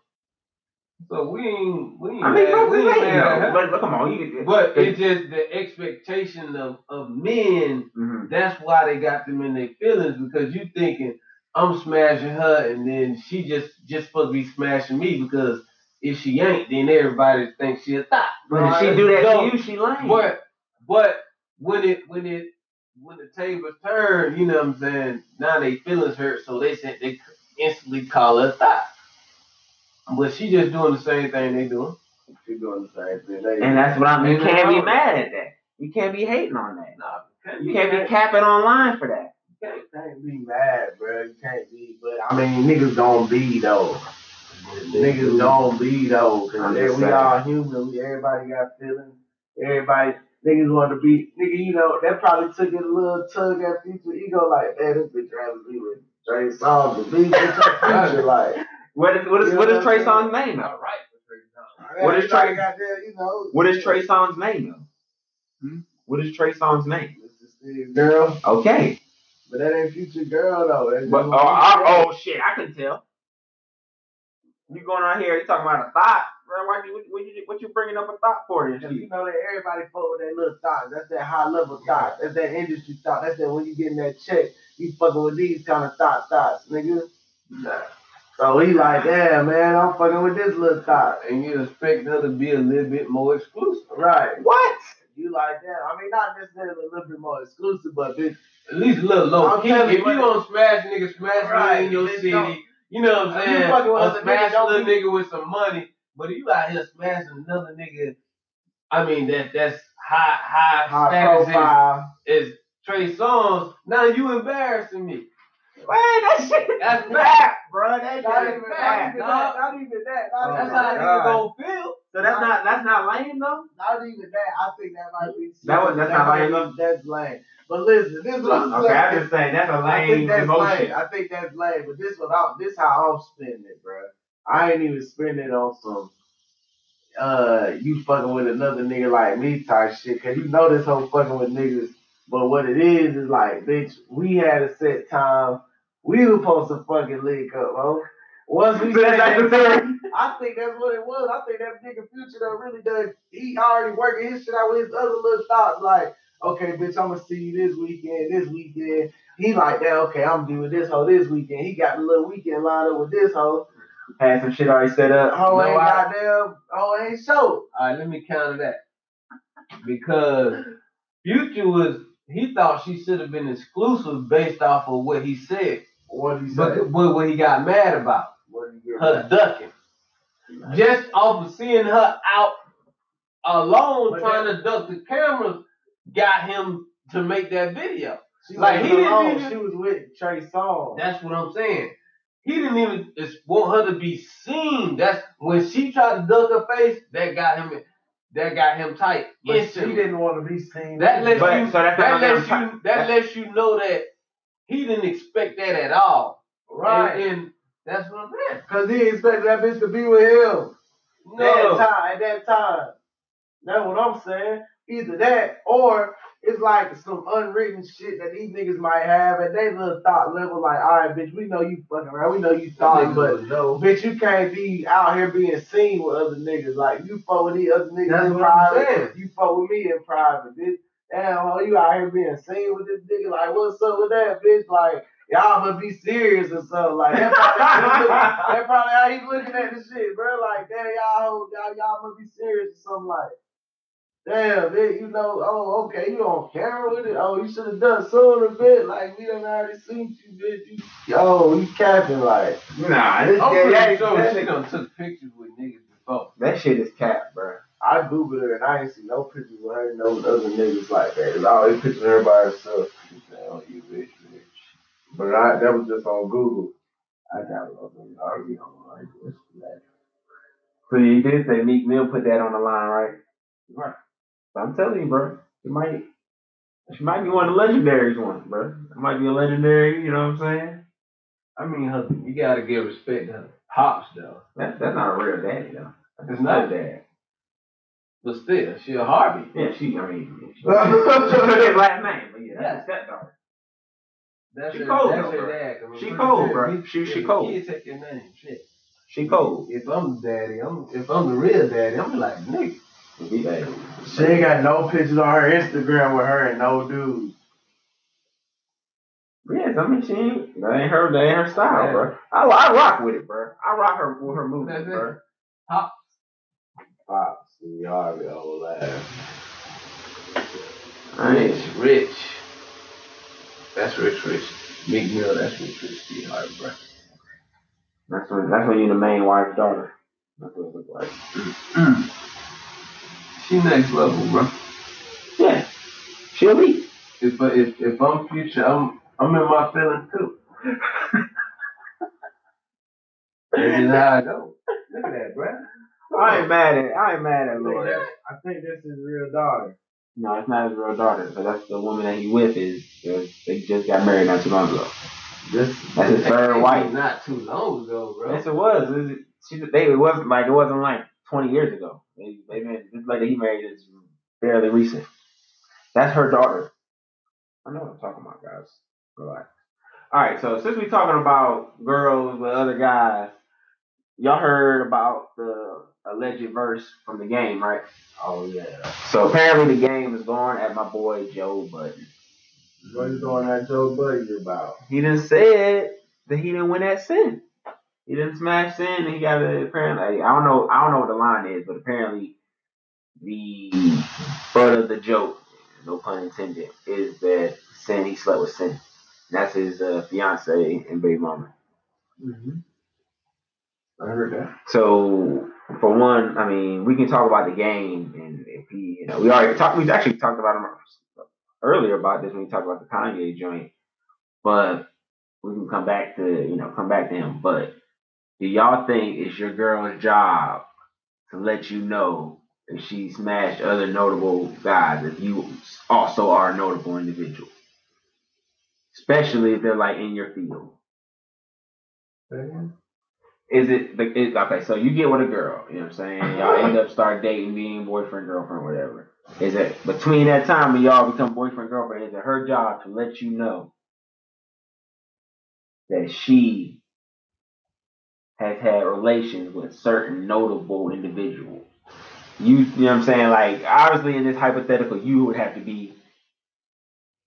So we ain't, we ain't, I mean, mad, we ain't ain't mad at no. her. But, but come on, you. But it's just the expectation of, of men. Mhm. That's why they got them in their feelings because you thinking I'm smashing her and then she just just supposed to be smashing me because if she ain't, then everybody thinks she a thot. But if she do that to you, she lame. But but when it when it when the tables turn, you know what I'm saying? Now they feelings hurt, so they said they instantly call her a thot. But she just doing the same thing they doing. She doing the same thing. They, And that's what I'm. You can't be mad at that. You can't be hating on that. Nah, You can't be capping online for that. can't, can't be mad, bro. You can't be, but I mean, niggas don't be though. Niggas don't be though, cause I'm they- just we all human. We everybody got feelings. Everybody niggas want to be nigga. You know that probably took it a little tug at future ego. Like, man, this bitch rather be with Trey Songz than me. Bitch, (laughs) future, like, What is what is You what know Trey I'm Songz name though? Not right for Trey Songz. What is everybody Trey- got there, you know. What is Trey Songz name? Hmm? What is Trey Songz name? This is the girl, Okay. but that ain't future girl though. But oh, what I, we said. oh shit, I can tell. You going on here? You talking about a thought, bro? Why you what, what you what you bringing up a thought for this Cause you know that everybody fuck with that little thought. That's that high level thought. That's that industry thought. That's that when you getting that check, you fucking with these kind of thought thoughts, nigga. Nah. So he like, yeah, man, I'm fucking with this little thought. And you expect her to be a little bit more exclusive. Right. What? You like that. I mean, not necessarily a little bit more exclusive, but bitch, At least a little low I'm key. If you you what- gonna smash nigga, smash Right, nigga in your city. don't- You know what I'm You saying? fucking with Or other smash niggas, don't a little be- nigga with some money. But if you out here smashing another nigga, I mean that that's high high, high status profile. is, is Trey Songz. Now you embarrassing me. Man, that shit. That's bad, bro. That Not shit even, is not bad. even that. Not even that. Not Oh That's even how that. niggas God. gonna feel. So that's not that's not lame though. Not even that. I think that might be. That was- that's that not lame, That's lame. But listen, this is what I'm Okay, saying. I'm just saying that's a I think lame that's emotion. lame. I think that's lame. But this what I this how I'm spending it, bro. I ain't even spending it on some uh you fucking with another nigga like me type shit. Cause you know this whole fucking with niggas. But what it is is like, bitch, we had a set time. We were supposed to fucking link up, bro. Once we said that- I think that's what it was. I think that nigga future that really does. He already working his shit out with his other little thoughts. Like, okay, bitch, I'm gonna see you this weekend. This weekend, he like that. Okay, I'm doing this hoe this weekend. He got a little weekend lined up with this hoe. Had some shit already set up. Oh, No, ain't I- goddamn. oh, ain't so. All right, let me counter that. Because Future was, he thought she should have been exclusive based off of what he said. What he say? But what, what he got mad about, what he her ducking. Just off of seeing her out alone But trying to duck the cameras got him to make that video. She like, was he didn't alone. even- She was with Trey Songz. That's what I'm saying. He didn't even it's- want her to be seen. That's when she tried to duck her face, that got him that got him tight. But she didn't want to be seen. That lets But- you so that's that lets them you that lets you know that he didn't expect that at all. right. And, and that's what I'm saying. Cause he expected that bitch to be with him. No. That time, at that time. That's what I'm saying. Either that or it's like some unwritten shit that these niggas might have at their little thought level. Like, all right, bitch, we know you fucking around. We know you thought, but no. bitch, you can't be out here being seen with other niggas. Like, you fuck with these other niggas That's in private. You fuck with me in private, bitch. Damn, ho, you out here being seen with this nigga. Like, what's up with that, bitch? Like, y'all must be serious or something. Like, that probably, that probably how he's looking at the shit, bro. Like, damn, y'all, y'all, y'all must be serious or something like. Damn, man, you know, oh, okay, you on camera with it. Oh, you should have done sooner, bitch. Like, we done already seen you, bitch. You, yo, you capping, like. Nah, this, oh, I'm yeah, that, sure that, she done took pictures with niggas before. that shit is cap, bro. I Googled her and I ain't see no pictures with her and no other niggas like that. It's always pictures of her by herself. Oh, you bitch, bitch. But I, that was just on Google. I got a lot of argue on like this, that. So you did say Meek Mill put that on the line, right? Right. But I'm telling you, bro. She might, she might be one of the legendaries ones, bro. It might be a legendary. You know what I'm saying? I mean, her, you gotta give respect to her pops though. That's that's not a real daddy though. That's It's not a dad. But still, she a Harvey. Yeah, she. I mean, she, (laughs) (laughs) she last name, but yeah, that's Yeah. a stepdaughter. That's She her, cold, that's though, her bro. dad. She cold, bro. She- she cold. Kids take your name, shit. She cold. If I'm the daddy, I'm if I'm the real daddy, I'm like nigga. Be. She ain't got no pictures on her Instagram with her and no dudes. Yes, I mean she ain't. That ain't her. That ain't her style, Yeah. bro. I, I rock with it, bro. I rock her with her movies, That's it. bro. Pops, Steve Harvey, whole ass. I ain't. Rich, rich. That's rich, rich. Meek Mill, that's rich, rich. Steve Harvey, bro. That's when. That's when you're the main wife's daughter. That's what it look like. (clears throat) She next level, bro. Yeah, she elite. If if if I'm future, I'm I'm in my feelings too. (laughs) This is how I go. Look at that, bro. I ain't mad at I ain't mad I at think, Lord. that's, I think that's his real daughter. No, it's not his real daughter. So that's the woman that he with is. is- They just got married not too long ago. This That's his third wife. Not too long ago, bro. Yes, it was. It was she, they, it wasn't like it wasn't like 20 years ago. They, they this lady he married is fairly recent. That's her daughter. I know what I'm talking about, guys. Relax. All right, so since we're talking about girls with other guys, y'all heard about the alleged verse from the game, right? oh yeah. So apparently the game is going at my boy Joe Budden. What you doing that Joe Budden about? He done said that he didn't win that Cyn. He didn't smash Cyn, and he got a apparently. I don't know. I don't know what the line is, but apparently the butt of the joke, no pun intended, is that Cyn he slept with Cyn. That's his uh, fiance and baby mama. Mm-hmm. I heard that. So for one, I mean, we can talk about the game, and if he, you know, we already talked. We actually talked about him earlier about this when we talked about the Kanye joint, but we can come back to you know come back to him. But do y'all think it's your girl's job to let you know if she smashed other notable guys if you also are a notable individual, especially if they're like in your field? Is it, the- it okay? So you get with a girl, you know what I'm saying? Y'all end up start dating, being boyfriend, girlfriend, whatever. Is it between that time when y'all become boyfriend, girlfriend? Is it her job to let you know that she has had relations with certain notable individuals? You, you know what I'm saying? Like obviously in this hypothetical, you would have to be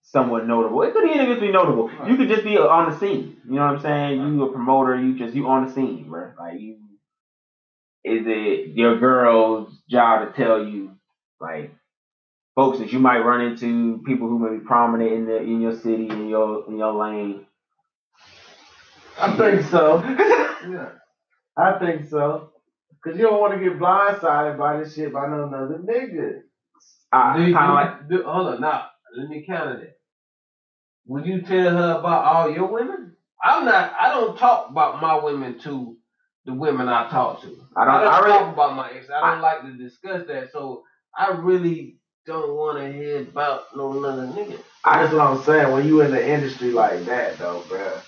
somewhat notable. It could even just be notable. You could just be on the scene. You know what I'm saying? You a promoter. You just you on the scene, bro. Like you. Is it your girl's job to tell you, like, folks that you might run into people who may be prominent in the in your city in your in your lane? I think so. (laughs) Yeah. I think so. Cause you don't want to get blindsided by this shit by no another nigga. Do you, kind of like do, hold on, now let me counter that. Would you tell her about all your women? I'm not. I don't talk about my women to the women I talk to. I don't. I don't I really. talk about my ex. I don't like to discuss that. So I really don't want to hear about no another nigga. That's what I'm saying. When you in the industry like that, though, bruh,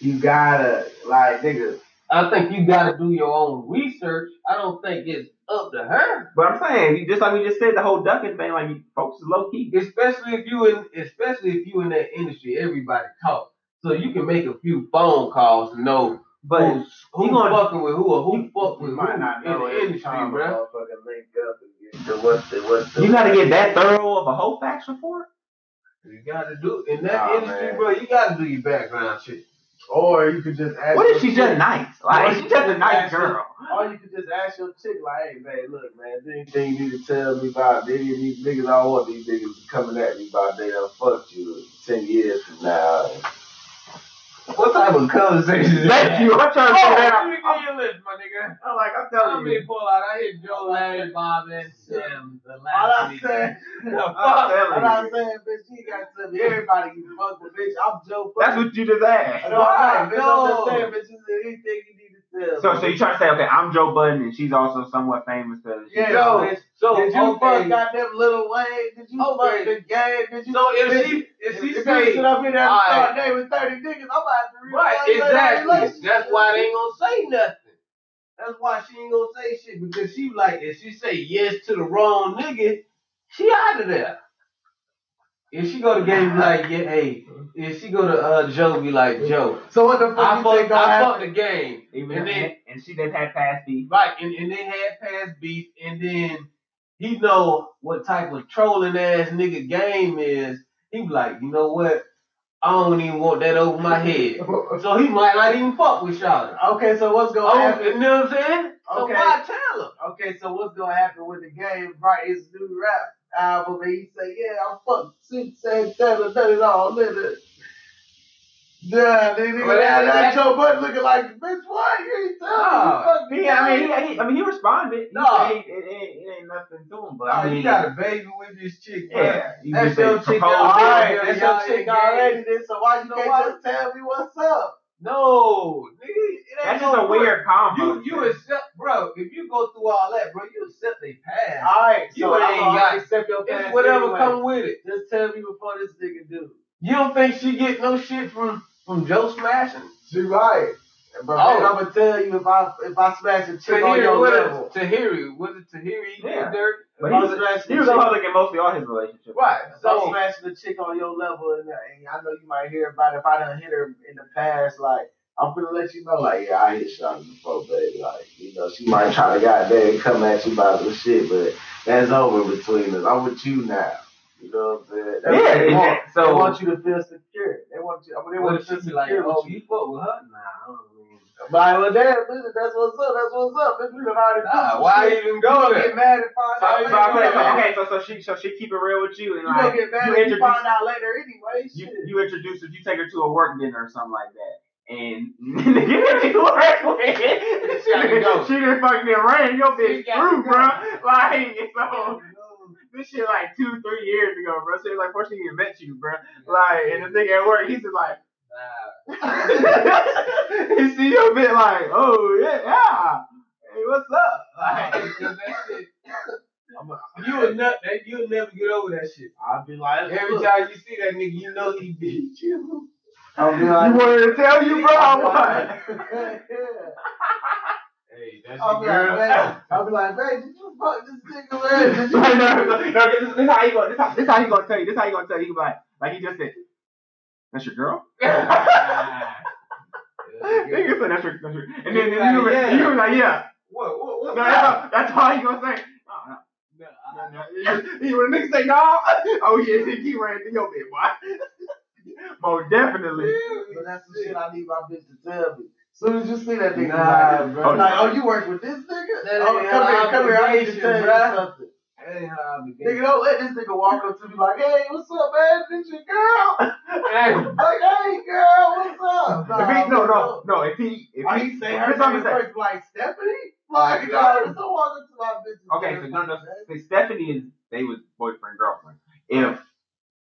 you gotta like, nigga. I think you got to do your own research. I don't think it's up to her. But I'm saying, just like we just said, the whole ducking thing, like folks is low key. especially if you in especially if you in that industry, everybody talk. So you can make a few phone calls to know But who's who you gonna- fucking with who or who you- fuck with You who might not know in the industry, time bro. motherfucker link up and get to what's the what's the. you got to get that thorough of a whole facts report. You gotta do in that Nah, industry, man. bro. You gotta do your background shit. Or you could just ask. What if she's just nice? Like she's just a nice girl. Or you could just ask your chick, like, hey, man, look, man, is there anything you need to tell me about any of these niggas? I don't want these niggas coming at me about they done fucked you 10 years from now. What type of conversation is Thank you. I'm trying to Oh, say let me that. give you a list, my nigga. I'm like, I'm telling I telling you. mean, pull out. I hit Joe, Larry, Bob, and Sam. The All last I'm week. saying, (laughs) The all fuck? I'm saying, bitch, you got to tell me everybody you fuck with, bitch. I'm Joe That's what you just asked. No, I'm bitch. I'm No. just saying, bitch, is there anything you need to So, so you trying to say, okay, I'm Joe Budden, and she's also somewhat famous. To, Yeah, Joe, bitch. so Did you okay. fuck goddamn Lil Wayne? Did you Okay. fuck the game? Did you? So if she if she if say sit up in there and Alright. start naming 30 niggas, I'm about to read Right, all that exactly. That's why they ain't gonna say nothing. That's why she ain't gonna say shit because she like if she say yes to the wrong nigga, she out of there. If she go to game be like yeah, hey, if she go to uh Joe be like Joe, So what the fuck I you think fucked gonna I happen? fucked the game, even and then and she they've had past beef. right, and, and they had past beef, and then he know what type of trolling ass nigga game is. He be like, you know what? I don't even want that over my head. (laughs) So he might not even fuck with y'all. Okay, so what's gonna Oh, happen? you know what I'm saying? Okay. So Okay. why tell him? Okay, so what's gonna happen with the game? Right, his new rap album, and he say, "Yeah, I'm fucked six, seven, seven, done it all, nigga." Yeah, nigga, But that, that- that Joe Budden looking like, bitch, what? You ain't telling me. He, I mean, he, he, I mean, he responded. He No. said it, it, ain't, it ain't nothing to him, but I mean, you got a baby with this chick, bro. yeah, you That's your chick, All right, that's your chick already, so why you can't just tell me what's up? No, nigga, it ain't That's no just a weird combo. You you accept, bro. If you go through all that, bro, you accept they pass. All right, You so ain't got- accept your pass It's whatever anyway. come with it. Just tell me before this nigga do. You don't think she get no shit from from Joe smashing? She right. But Oh. man, I'm gonna tell you if I if I smash a chick on your level. Tahiry? Was it Tahiry? Yeah. dirt. But If he was, smash he a was a chick- public in mostly all his relationships. Right. So I'm So smashing a chick on your level, and, uh, and I know you might hear about it. If I done hit her in the past, like I'm gonna let you know, like yeah, I hit Shawty before, baby. Like you know, she might try to goddamn come at you about some shit, but that's over between us. I'm with you now. You know what I'm saying? That's Yeah, what they want. so- they want you to feel secure. They want you. I mean, they want you to be feel like, secure oh, with you. you fuck with her? Nah, I don't mean. But well, damn, listen, that's what's up. That's what's up. Bitch, we already Nah, why shit. even You go there? get mad and find out later. Okay, so, so so she so she keep it real with you and You like get mad you if you introduce find out later anyway. you, Shit. you introduce her, you take her to a work dinner or something like that. And (laughs) nigga, she work with She go. She didn't fucking rain. Your bitch She gotta screwed, go. bro. Like so. This shit like two, three years ago, bro. Shit like before she even met you, bro. Like, and the thing at work, he's just like. He see your bit like, oh yeah, yeah. Hey, what's up? Like, Like, 'cause that shit, you would not, that you would never get over that shit. I'll be like, Every look, time you see that nigga, you know he beat you. I'll be like, you like, wanted to tell you, bro? I'll be What? like, Hey, that's I'll be your like, girl. man, I'll be like, man, did you fuck this nigga, man? Did (laughs) you? no, no, no, no, this, this how he gonna, this how, this how he gonna tell you. This how he gonna tell you. He like, like he just said, that's your girl. (laughs) (laughs) Nigga said that's your, that's your, and then, then you, like, yeah. you be like, yeah. What, what, what? No, that's, all, that's all he gonna say. No, no, no, no. He when niggas say no, (laughs) oh yeah, he keep running through your bit, boy. Most definitely. But that's the shit I need my bitch to tell me. Soon as you see that nigga, Nah, like, bro. like, oh, you work with this nigga? That oh, come here, come here, I need to tell you something. Hey, Nigga, don't let this nigga walk up to me like, hey, what's up, man? This your girl. Hey, (laughs) like, hey, girl, what's up? If he, no, no, no. If he, if Why he, he say her name first, like Stephanie? Like, Nah. no, don't walk up to my bitch. Okay, so no, no. See, Stephanie is they was boyfriend girlfriend. If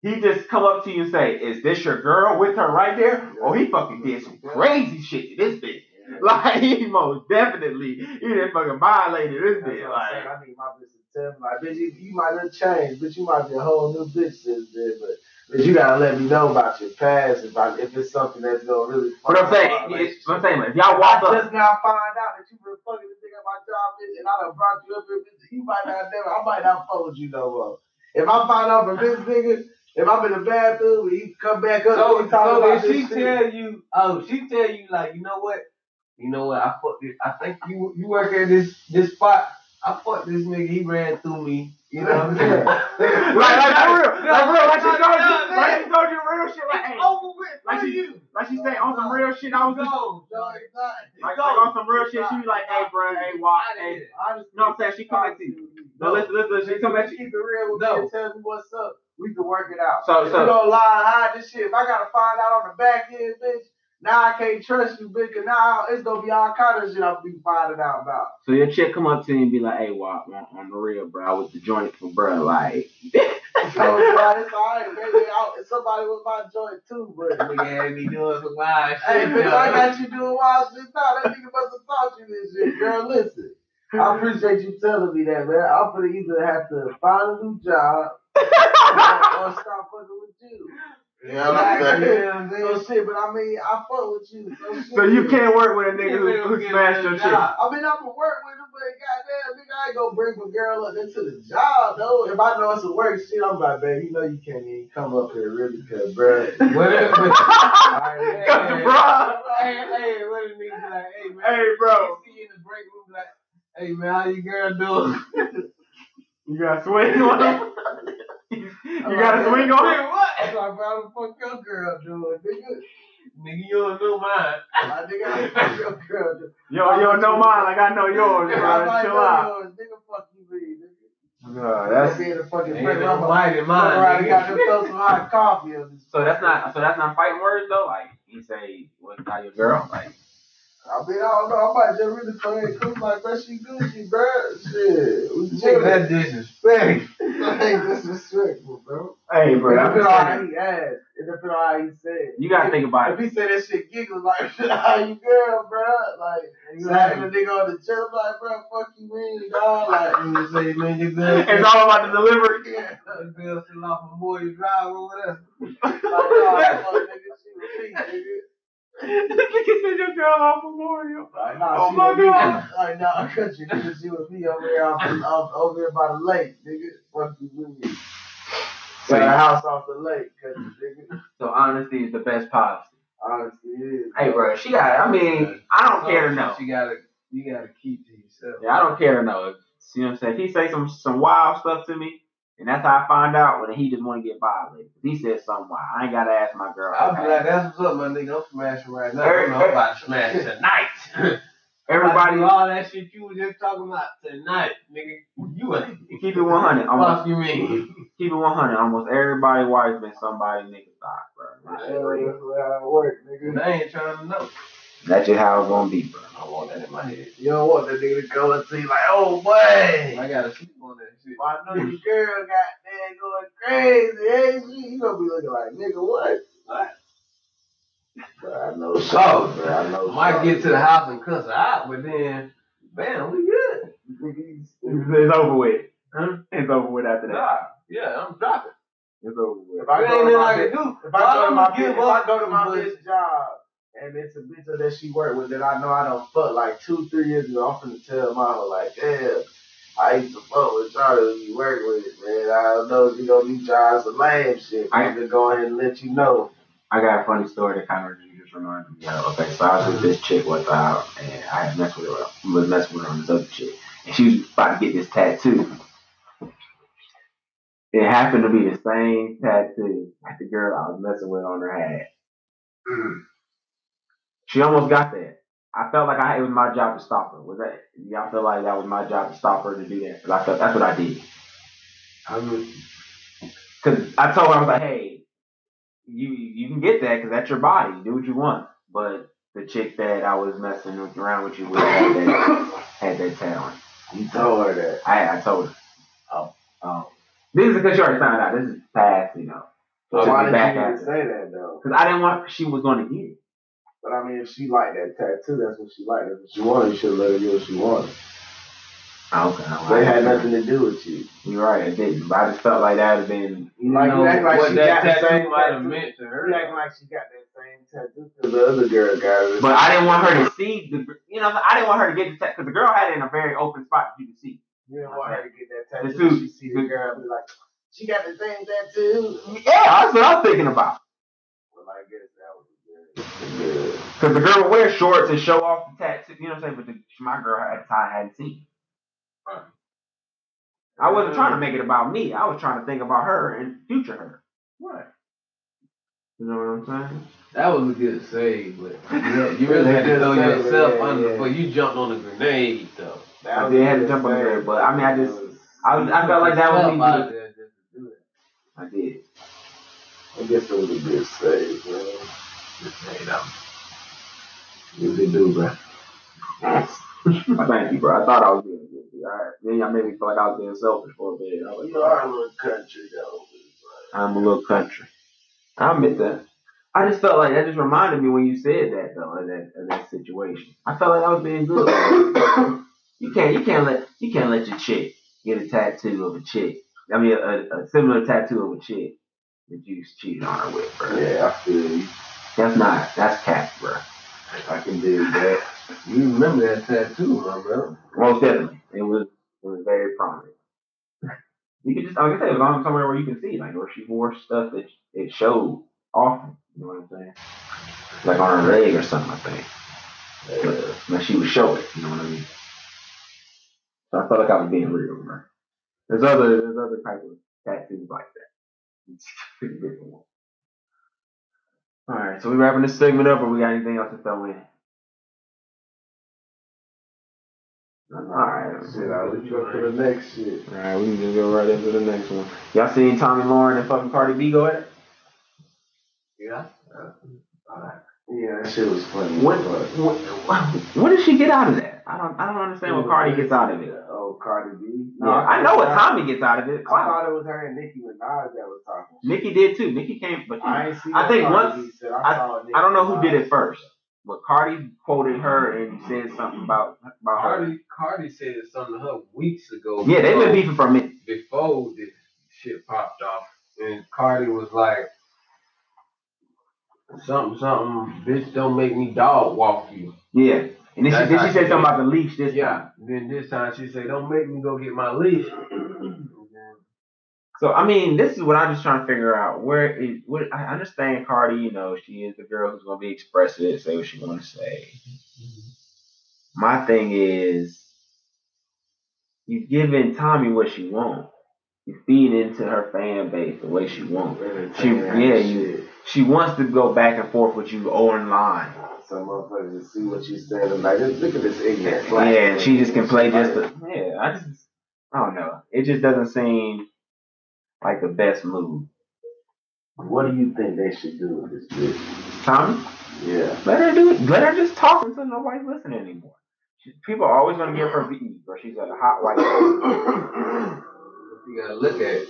he just come up to you and say, "Is this your girl with her right there?" Oh, he fucking did some crazy shit to this bitch. (laughs) Like he most definitely he didn't fucking violated this bitch. Like I need my bitch to tell me, like, bitch, you, you might have changed, bitch, you might be a whole new bitch since then, but but you gotta let me know about your past if if it's something that's gonna really. what I'm saying, up my what I'm saying, if y'all walk I up, just now find out that you been fucking this nigga at my job, bitch, and I done brought you up here, bitch. You might not never, I might not fuck with you no more. If I find out from this nigga, if I'm in the bathroom, and he come back up, so, and he talk so about if this she shit. tell you, oh, she tell you like, you know what, you know what, I fucked it. I think you you work at this this spot. I fucked this nigga. He ran through me. You know what I'm (laughs) saying? like like for real, like real, like she told you, like she told you real shit, like hey, over with like she- you. like she say on some real shit. I was just Go. No, it's not. like, like on some real shit. She be like, hey, bro, hey, walk, hey. Honestly, No, I'm saying she come to you. No, listen, listen, she come to you. Keep it real with No. me tell me what's up. We can work it out. So, If so you gonna lie and hide this shit, if I gotta find out on the back end, bitch, now I can't trust you, bitch, cause now it's gonna be all kind of shit I'll be finding out about. So your chick come up to you and be like, "Hey, Wop, on, on the real, bro, I was the joint for bro, like." (laughs) Oh, (laughs) so it's alright, baby. I, somebody with my joint too, but Nigga had me doing some wild shit. hey, bitch. I got you doing wild shit now. That nigga must have taught you this shit, girl. Listen. I appreciate you telling me that, man. I'm gonna either have to find a new job or, (laughs) or stop fucking with you. You know what I'm saying? So shit, but I mean, I fuck with you. So, shit. So you can't work with a nigga who, who smashed your chick. job. I mean, I can work with him, but goddamn, nigga, I ain't gonna bring my girl up into the job, though. If I know it's a work shit, I'm like, babe, you know you can't even come up here, really, because, bruh. What (laughs) if- Alright, Cause the bro. Hey, hey, what if nigga like, hey man, Hey, bro. See you in the break room, like, hey man, how your girl doing? (laughs) You got swing (laughs) on him. you got to swing on him. I'm like, bro, how the fuck your girl doing, nigga? Nigga, you don't know mine. My nigga, how the fuck your girl doing? Yo, yo, know mine like I know yours, I bro. Chill know out. yours, nigga, fuck you, mean, nigga. No, That's that's being a fucking ain't friend. no I'm mighty Fuck mind. around got nigga. them throw some hot coffee. So that's not so that's not fighting words though. Like you say, "What about your girl?" Like I mean, I don't know. I might just really throw it cool like, bro, she Gucci, bro. Shit. We Nigga, chillin'. that disrespect. That ain't disrespectful, bro. hey, bro, I'm depends on how saying, he asked. It depends on how he said. you gotta think about If it. If he said that shit giggling like, (laughs) how you girl, bro? Like, slapping the nigga on the chest, like, bro, fuck you, mean, dog. Like, (laughs) You say, man, you good? (laughs) It's all about the delivery. yeah. That girl still off a boy drive over there. Like, nah, fuck, nigga, she was me, nigga. Nigga said your girl off Memorial. Like, nah, Oh she my. God. Like, nah, country, nigga, she was me over here, off, off, over here by the lake, nigga. Fuck you, mean. Got a house off the lake, country, nigga. So honesty is the best policy. Honestly, it is. Hey, bro, she got. I mean, I don't care to know. You gotta, you gotta keep to yourself. Yeah, I don't care to know. You know what I'm saying? He say some some wild stuff to me, and that's how I find out, well, then he just want to get violated. He said something wild, I ain't gotta ask my girl. I'll be like, that's what's up, my nigga. I'm smashing right now. I'm about to smash (laughs) tonight. (laughs) Everybody, all that shit you was just talking about tonight, nigga. You ain't. keep it 100. Almost, Fuck you mean? (laughs) keep it 100. Almost everybody wife been somebody nigga thought, bro. Yeah, that's how it work, nigga. They ain't trying to know. That's just how it's gonna be, bro. I want that in my head. You don't want that nigga to come and see like, oh boy, I gotta sleep on that shit. I know your girl got there going crazy, ain't she? You gonna be looking like, nigga, what? What? Bro, I know So, something, bro. I know (laughs) Might something. get to the house and cuss her out, but then, bam, we good. (laughs) It's, over with. Huh? It's over with after that. Nah, yeah, I'm dropping. It's over with. If I There go ain't to nothing my I can bitch, do. if I go to I'ma my give if I go to my but- job and it's a bitch that she worked with that I know I don't fuck like two, three years ago, I'm finna tell my hoe like, damn, I used to fuck with Charlie you work with, man. I don't know if you gonna be trying some lame shit. I- I'm just go ahead and let you know. I got a funny story that kind of you just reminded me of. Okay, so I was with this chick one time, and I had messed with her, was messing with her on this other chick, and she was about to get this tattoo. It happened to be the same tattoo that the girl I was messing with on her had. Mm. She almost got that. I felt like I it was my job to stop her. Was that y'all feel like that was my job to stop her to do that? Because I felt that's what I did. I Because I told her I was like, hey, you you can get that because that's your body. Do what you want. But the chick that I was messing with, around with you with had that had that tat on. you told her that. I I told her. Oh, oh. This is because she already found out. This is past, you know. So why did you even say that though? Because I didn't want she was going to get it. But I mean, if she liked that tattoo, that's what she liked. That's what she wanted. You should let her get what she wanted. Okay. all They right. had nothing to do with you. You're right. It didn't. But I just felt like that would have been. You Like, know like what she that got tattoo might have meant to her. You acting like she got that same tattoo because the other girl got it. But I didn't want her to see the. You know, I didn't want her to get the tattoo because the girl had it in a very open spot that you could see. You didn't want her to get that tattoo. She see the girl be like, she got the same tattoo. Yeah, that's what I'm thinking about. Well, I guess that was good. Good. Because the girl would wear shorts and show off the tattoo. You know what I'm saying? But the, my girl at the time hadn't seen. Right. I wasn't trying to make it about me. I was trying to think about her and future her. Right. You know what I'm saying? That was a good save, but (laughs) you, you really had to throw save, yourself yeah, under yeah. before you jumped on the grenade, though. That I did a have to jump on save. there, but I mean, I just- It was- I was, I felt like that was Yourself me. good. there just to do it. I did. I guess it was a good save, man. Hey, that was- You did do, bro. (laughs) I thank you, bro. I thought I was being good. All right. Then y'all made me feel like I was being selfish for a bit. I was You are a little country, though. I'm a little country. I admit that. I just felt like that just reminded me when you said that though, of that of that situation. I felt like I was being good. (coughs) you can't you can't let you can't let your chick get a tattoo of a chick. I mean a, a similar tattoo of a chick that you cheated on her with, bro. Yeah, I feel you. That's not that's cat, bro. I can do that. You remember that tattoo, my brother? Most definitely. It was it was very prominent. You could just like I said, it was on somewhere where you can see, like where she wore stuff that it showed often. You know what I'm saying? Like on her leg or something, I think. But, but she would show it, you know what I mean? So I felt like I was being real, bro. There's other there's other type of tattoos like that. (laughs) It's pretty one. Alright, so we wrapping this segment up or we got anything else to throw in? Alright, Shit, I will go to the next shit. Alright, we can just go right into the next one. Y'all seen Tomi Lahren and fucking Cardi B go at it? Yeah. Uh, yeah, that shit was funny. What, but- what, what did she get out of that? I don't I don't understand what Cardi gets out of it. Oh, Cardi B. Yeah, I know what Tomi gets out of it. I thought it was her and Nicki Minaj that was talking. Nicki did too. Nicki came, but I ain't seen I think Cardi once- B said. I, saw I don't know who did it first. But Cardi quoted her and said something about about her. Cardi, Cardi said something to her weeks ago. Yeah, they've been beefing for a minute. before this shit popped off, and Cardi was like, something, something, bitch, don't make me dog walk you. Yeah. And then she, That's she she said something about the leash this Yeah. time. Then this time she said, don't make me go get my leash. (clears throat) So I mean, this is what I'm just trying to figure out. Where is what I understand Cardi, you know, she is the girl who's gonna be expressive, say what she wanna say. My thing is you've given Tomi what she wants. You feed into her fan base the way she wants. She yeah, you she wants to go back and forth with you online. Some motherfuckers just see what you said and like, look at this ignorant. black Yeah, she just can play just Like, the, yeah, I just I don't know. It just doesn't seem like the best move. What do you think they should do with this bitch? Tomi? Yeah. Let her do it. Let her just talk until nobody's listening anymore. She, people are always gonna give her or she's a hot white. (coughs) You gotta look at it.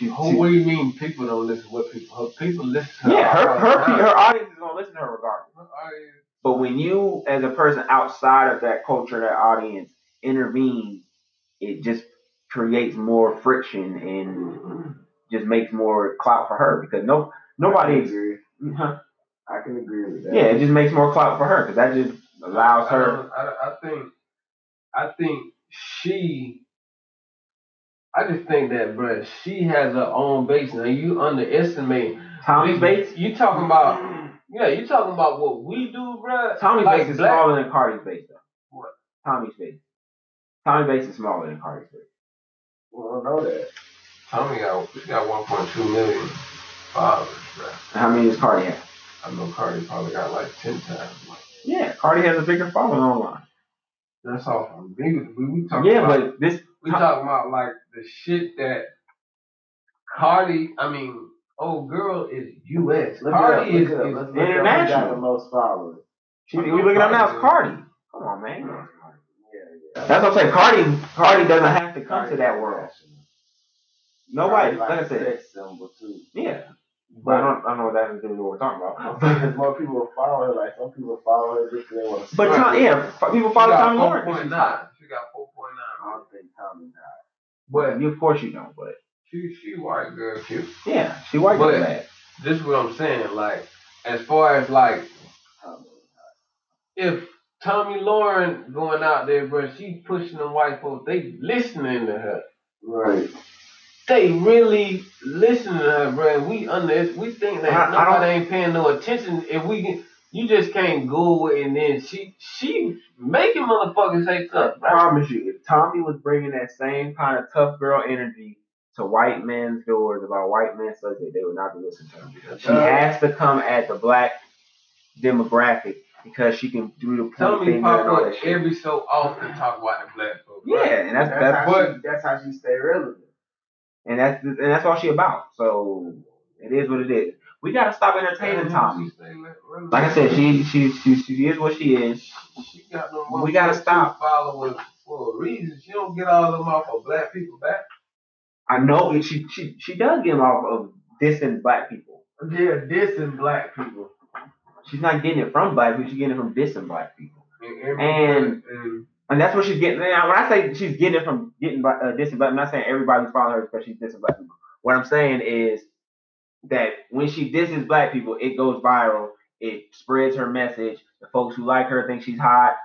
She, she- what do you mean people don't listen? What people? Her people listen to yeah, her all her the pe- time. her audience is gonna listen to her regardless. Her audience- But when you, as a person outside of that culture, that audience, intervene, it just creates more friction and just makes more clout for her because no I nobody. agree. Huh? I can agree with that. Yeah, it just makes more clout for her because that just allows her. don't- I, I think, I think she. I just think that, bruh, she has her own base. Now you underestimate Tomi's base. You talking about? Yeah, you talking about what we do, bruh? Tomi's Like base is black- smaller than Cardi's base though. What? Tomi's base. Tomi's base is smaller than Cardi's base. Well, I don't know that. Tomi got she got 1.2 million followers, bruh. And how many does Cardi have? I know Cardi probably got like 10 times. Like, Yeah, Cardi has a bigger following online. that's all from we, we, we talking Yeah, about. but this we talking about like the shit that Cardi. I mean, old girl is U.S. Look Cardi it up, is, look it up. is Let's look up who international. got the most followers. she, we looking up now is Cardi. Come on, man. Yeah, yeah. That's what I'm saying. Cardi, Cardi doesn't have to come to that world. Nobody, like I said, sex symbol too. yeah. But I don't, I don't know what that has to do with what we're talking about. Because more people will follow her. Like some people follow her just because they want to. But Tom, yeah, people follow Tomi Lahren. 'cause Four point nine. She got four point nine. Don't think But You, of course you don't, but she she white girl cute. yeah, she white But- girl bad. This is what I'm saying. Like as far as like if Tomi Lahren going out there, bro, she pushing them white folks. They listening to her. Right. They really listening to her, bro. We under we think that I- I nobody don't- ain't paying no attention. If we you just can't go and then she she making motherfuckers say I stuff. bro. promise you, if Tomi was bringing that same kind of tough girl energy to white men's doors about white men's subject, they would not be listening to her. She uh, has to come at the black demographic because she can do the point pop and all up that shit. every so often talk about the black folks. Yeah, and that's That's, that's how what she. That's how she stay relevant. and that's and that's all she about. So it is what it is. We gotta stop entertaining Tomi. Like I said, she she she, she is what she is. She got no We gotta stop. following for a reason. She don't get all them off of black people back. I know she she she does get them off of dissing black people. Yeah, dissing black people. She's not getting it from black people. She's getting it from dissing black people. And, And- and And that's what she's getting. Now, when I say she's getting it from getting uh, dissing black, I'm not saying everybody's following her because she's dissing black people. What I'm saying is that when she disses black people, it goes viral. It spreads her message. The folks who like her think she's hot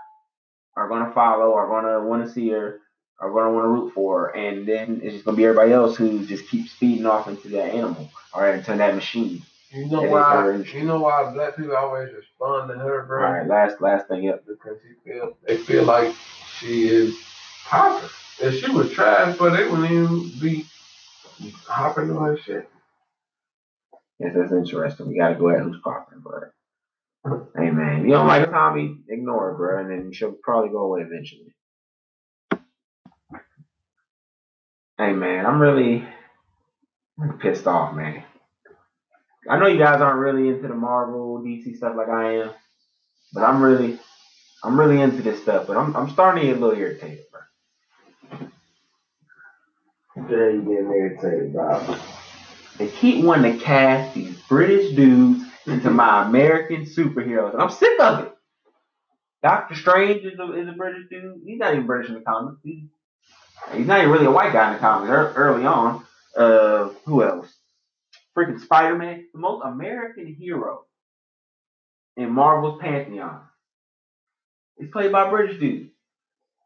are gonna follow, are gonna want to see her, are gonna want to root for her, and then it's just gonna be everybody else who just keeps feeding off into that animal or into that machine. you know why? You know why black people always respond to her, bro? right, last last thing up. Because she feel they feel like she is popping. If she was trash, but they wouldn't even be hopping on her shit. Yes, that's interesting. We gotta go at who's popping, but Hey man, you don't like Tomi, ignore it, bro, and then she'll probably go away eventually. Hey man, I'm really pissed off, man. I know you guys aren't really into the Marvel, DC stuff like I am, but I'm really, I'm really into this stuff. But I'm, I'm starting to get a little irritated, bro. The you getting irritated about? They keep wanting to cast these British dudes into my American superheroes, and I'm sick of it. Doctor Strange is a, is a British dude. He's not even British in the comics. He's, not even really a white guy in the comics ear- early on. Uh, who else? Freaking Spider Man, the most American hero in Marvel's pantheon. He's played by British dudes.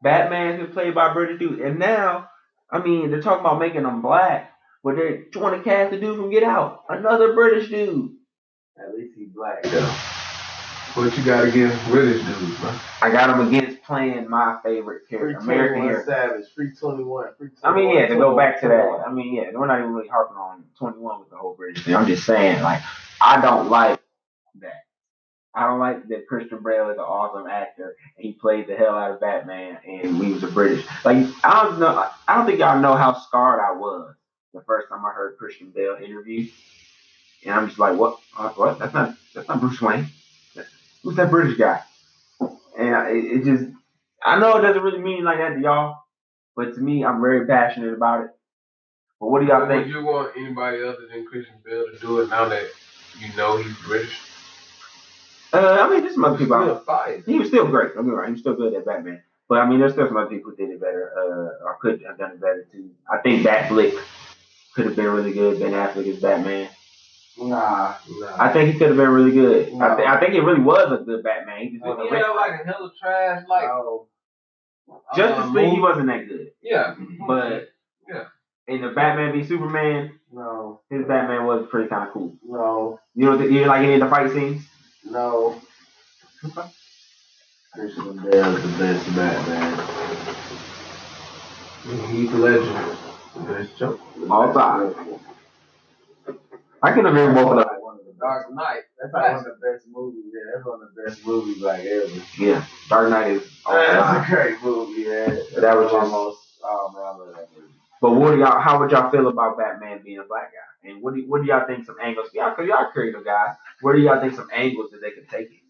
Batman's been played by British dudes, and now, I mean, they're talking about making them black, but they're trying to cast the dude from Get Out, another British dude. At least he's black though. What you gotta give British dudes, bro? I got him against playing my favorite Free character, American hero. Savage, free 21, free 21. I mean, yeah, to go back to 21. that. I mean, yeah, we're not even really harping on 21 with the whole British thing. I'm just saying, like, I don't like that. I don't like that Christian Bale is an awesome actor and he played the hell out of Batman and we was a British. Like, I don't know. I don't think y'all know how scarred I was the first time I heard Christian Bale interview. And I'm just like, what? Uh, What? That's not. That's not Bruce Wayne. Who's that British guy? And it, it just. I know it doesn't really mean like that to y'all, but to me, I'm very passionate about it. But what do y'all think? Would you want anybody other than Christian Bale to do it now that you know he's British? Uh, I mean, there's some other people. Out- fire. He was still great. Don't get me wrong. He was still good at Batman. But I mean, there's still some other people who did it better, uh, or could have done it better too. I think Batfleck could have been really good. Ben Affleck as Batman. Nah, nah. I think he could have been really good. I, No. th- I think it really was a good Batman. He just No, wasn't Yeah, great. like a hella trash, like no. Uh, Justice League, he wasn't that good. Yeah, But Yeah. in the Batman v Superman, no, his Batman was pretty kind of cool. no, You know, you like any of the fight scenes? no. Christian is the best Batman. Heath Ledger, best joke. All time. I can agree with both of them. Like one of the. Dark Knight. That's like one of the best movies. Yeah, that's one of the best movies like ever. Yeah, Dark Knight is. time. that's a great movie, man. That was just- almost. Oh man, I love that movie. But what do y'all? How would y'all feel about Batman being a black guy? And what do what do y'all think some angles? Y'all, cause y'all creative guys. Where do y'all think some angles that they could take it?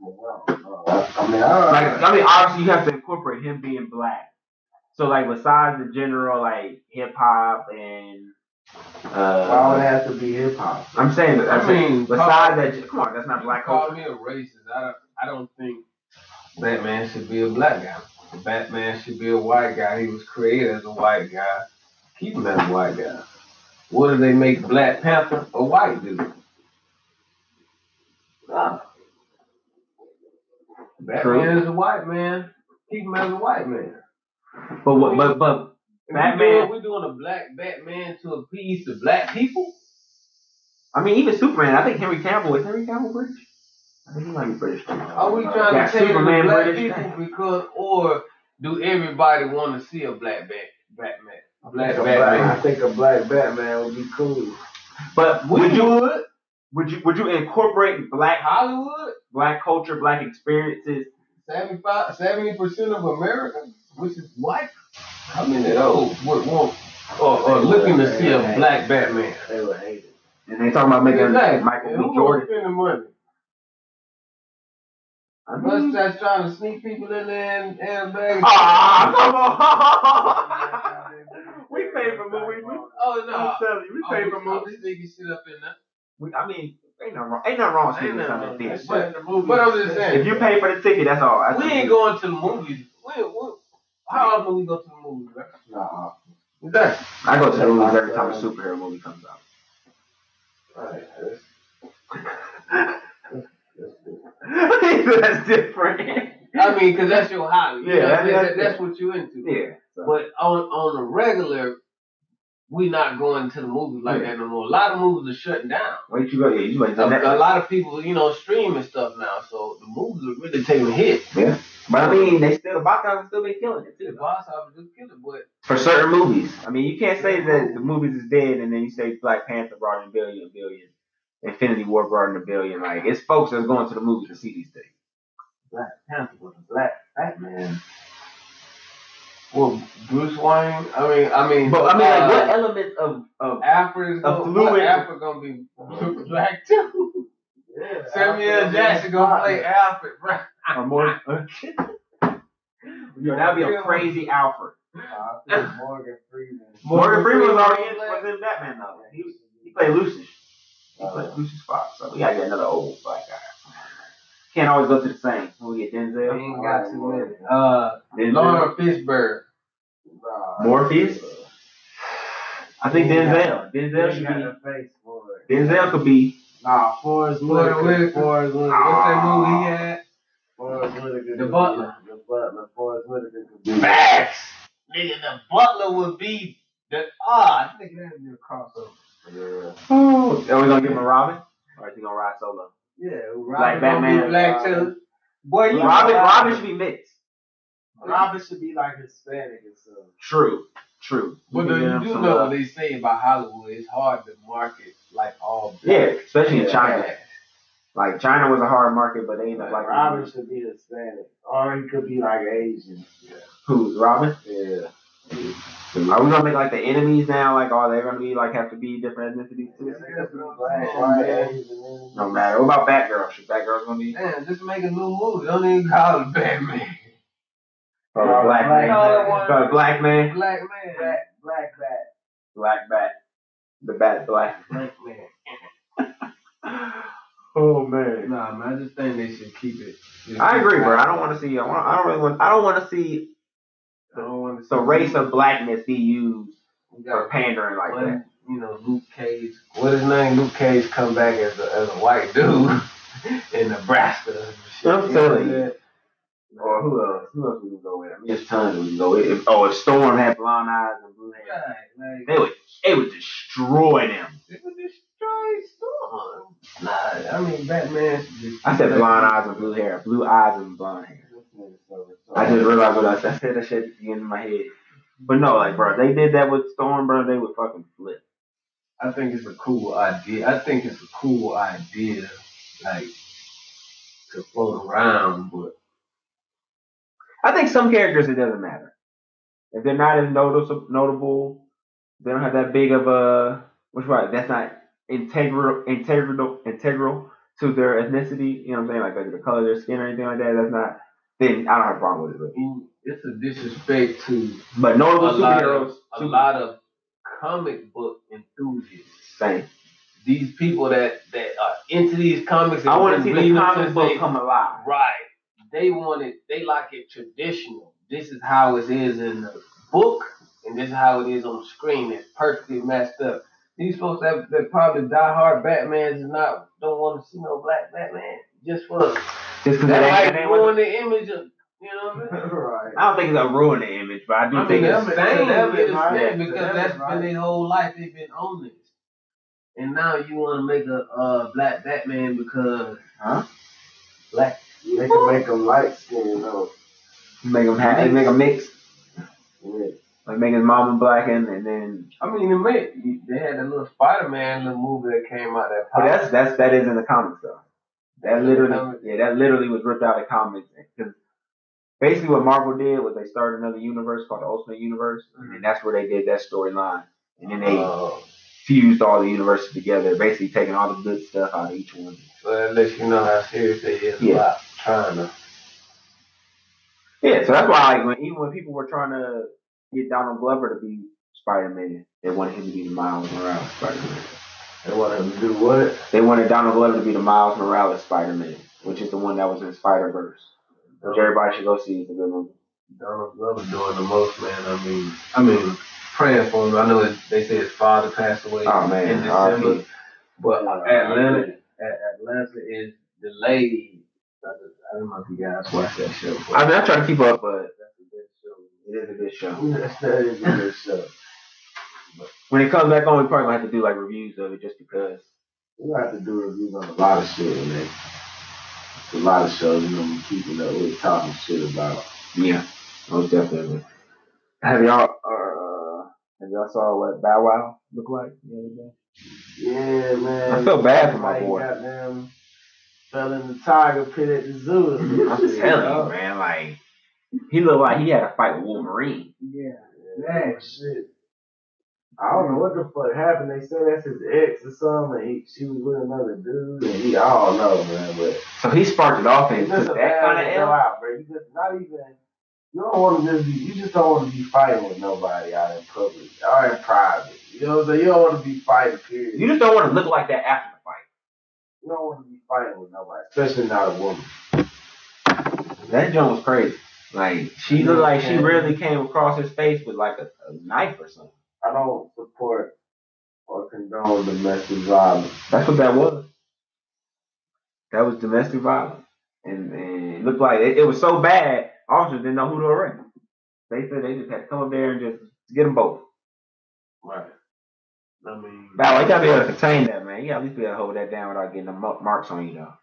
Well, uh, I mean, I Like, I mean, obviously you have to incorporate him being black. So like, besides the general like hip hop and why would it uh, have to be hip hop? I'm saying that. I'm I mean, besides that, come on, that's not black Call culture. me a racist. I don't, I don't think Batman should be a black guy. Batman should be a white guy. He was created as a white guy. Keep him as a white guy. What do they make Black Panther a white dude? Nah. Batman True. is a white man. Keep him as a white man. But what? But but If Batman- We doing, we doing a black Batman to appease the black people. I mean, even Superman. I think Henry Cavill is Henry Cavill British. I think he might be British. too. Are we trying Yeah, to cater to Superman black British. people because, or do everybody want to see a black bat, Batman? Black I think a black- I Batman. think a black Batman would be cool. But We would you would. would you would you incorporate black Hollywood, black culture, black experiences 75, 70 percent of America, which is white. How many of those would want or, uh, or uh, looking to see a black Batman? They would hate it. And they talking about making Exactly. Michael And B. who gonna Jordan. spend the money? I Us mean, that's trying to sneak people in there and, and bag. ah, (laughs) come on. (laughs) we pay for movies. Oh no! I'm telling you, we pay oh, for oh, movies. Sneaking shit up in there. We, I mean, ain't nothing wrong. Ain't nothing wrong with Ain't seeing nothing something in That's theaters. shit But the But I'm just saying. if you pay for the ticket, that's all. That's we what ain't you- going to the movies. We, we, how often we go to the movies, bro? Nah. Exactly. I go to the movies every time a superhero movie comes out. Alright, that's- that's different. I mean, because that's your hobby. You Yeah, know what that- that's- that's what you're into. Yeah. so- But on on the regular, we not going to the movies like that no more. A lot of movies are shutting down. Wait, you go. Yeah, you wait. A, a lot of people, you know, streaming stuff now, so the movies are really taking a hit. Yeah. But I mean, they still the box office still been killing it too. The box office just kill it, but For certain movies, I mean, you can't say that the movies is dead and then you say Black Panther brought in a billion billion, Infinity War brought in a billion. Like it's folks that's going to the movies to see these things. Black Panther was a black Batman. Well, Bruce Wayne. I mean, I mean, But I mean, like, uh, what element of of Alfred of a fluid- Alfred gonna be (laughs) black too. Yeah, Samuel Alfred Jackson gonna play black. Alfred, right? or more? Yo, that'd be a crazy Alfred. (laughs) Morgan Freeman. Morgan Freeman was already in, was in Batman though. He was, he played Lucius. He played Uh, Lucius Fox. So we gotta get another old black guy. Can't always go to the same. When we get Denzel. We ain't got too many. Uh, Denzel. Laurence Fishburne. nah, Morpheus? I think Denzel. Denzel should be. the face for it. Denzel could be. Nah, Forest Forest Whitaker. Whitaker. Forest Whitaker. What's that movie he had? Forest Whitaker. The Butler. The Butler. Forest Whitaker could be. Facts. Nigga, the Butler would be the ah. I think that'd be a crossover. Yeah. Oh, are we gonna give him a Robin? Or is he gonna ride solo? Yeah. Black Robin gonna be Batman. Black too. Boy, you Robin, Robin. Robin should be mixed. Robin should be like Hispanic and stuff. True, true. But We you can give him do know what they say about Hollywood. It's hard to market like all Yeah, black. especially in China. Like China was a hard market, but they ain't Like like Robin should be Hispanic, or he could be like Asian. who's Robin. Yeah. Are we gonna make like the enemies now? Like, are they're gonna be like have to be different ethnicities too? Black, white, Asian. No matter. What about Batgirl? Should Batgirl gonna be Man, just make a new movie. Don't even call it Batman. or Oh, a black Black man? Man. Or a black man, Black man. Black, black bat. black bat, the bat black. Man. Oh man. Nah, man, I just think they should keep it. just I agree, bro. I don't want to see. I, want, I don't really want. I don't want to see I don't want the race of blackness be used for pandering like that. you know, Luke Cage. What his name? Luke Cage come back as a, as a white dude (laughs) in Nebraska. I'm telling you. Or who else? Who else we can go with? I mean, there's tons we can go with. If, oh, if Storm had blonde eyes and blue hair. Right, like, they would. They would destroy them. it would destroy Storm. Nah, I mean, Batman. I said blonde eyes and blue hair. Blue eyes and blonde hair. I just realized what I said. I said that shit at the end of my head. But no, like, bro, they did that with Storm, bro. They would fucking flip. I think it's a cool idea. I think it's a cool idea, like to float around, but I think some characters it doesn't matter if they're not as noticeable, notable. They don't have that big of a. Which right? That's not integral, integral, integral to their ethnicity. You know what I'm saying? Like, like the color of their skin or anything like that. That's not. Then I don't have a problem with it. And it's a disrespect to But notable a lot superheroes, of a lot of comic book enthusiasts. same. These people that that are into these comics. and I want to see the comic book they- come alive. Right. They want it. They like it traditional. This is how it is in the book, and this is how it is on the screen. It's perfectly matched up. These folks that, that probably diehard Batmans is not don't want to see no black Batman just for Just because that they might ain't ruin the image of you know what I mean. right. (laughs) I don't think it's gonna ruin the image, but I do I mean, think that's it's. it's- insane. to them, It's right? because them, that's it's been right. their whole life. They've been on this, and now you want to make a uh, black Batman because Huh? black. They can make them light skinned though. Make them have, make them mix, Yeah. like make his mama black and, and then. I mean, made, they had that little Spider Man little movie that came out that. But that's that's that is in the comics though. That That's literally, yeah, that literally was ripped out of comics because basically what Marvel did was they started another universe called the Ultimate Universe, and that's where they did that storyline, and then they Uh, fused all the universes together, basically taking all the good stuff out of each one. so that lets you know how serious they is Yeah. about trying to. Yeah, so that's why like when even when people were trying to get Donald Glover to be Spider Man, they wanted him to be the Miles Morales Spider Man. They want him to do what? They wanted Donald Glover to be the Miles Morales Spider Man, which is the one that was in Spider Verse. Which everybody should go see. It's a good movie. Donald Glover doing the most, man. I mean, I mean, praying for him. I know it, they say his father passed away Oh in December, R.I.P. but Atlanta, At- Atlanta is delayed. I don't know if you guys watch that show. But I mean, I try to keep up, but that's a good show. it is a good show. (laughs) that is a good show. When it comes back on, we probably gonna have to do like reviews of it just because. We have to do reviews on a lot of shit, man. A lot of shows, you know, we keeping up, we're talking shit about. Yeah, most definitely. Have y'all uh have y'all saw what Bow Wow look like the other day? Yeah, man. I feel bad for my Like, boy. Goddamn, fell in the tiger pit at the zoo. (laughs) I'm telling you, man. Like he looked like he had a fight with Wolverine. Yeah, that shit. I don't know what the fuck happened. They said that's his ex or something. And he, she was with another dude, and he, I don't know, man. But So he sparked it off and just took that kind of to out, bro. You just not even. You don't want to just be. You just don't want to be fighting with nobody out in public or in private. You know what I'm saying? You don't want to be fighting. Period. You just don't want to look like that after the fight. You don't want to be fighting with nobody, especially not a woman. That joint was crazy. Like she looked like she really came across his face with like a, a knife or something. I don't support or condone domestic violence. That's what that was. That was domestic violence, and, and it looked like it, it was so bad. Officers didn't know who to arrest. They said they just had to come up there and just get them both. Right. I mean, Bow, you gotta be able to contain that, man. You gotta at least be able to hold that down without getting the marks on you, though.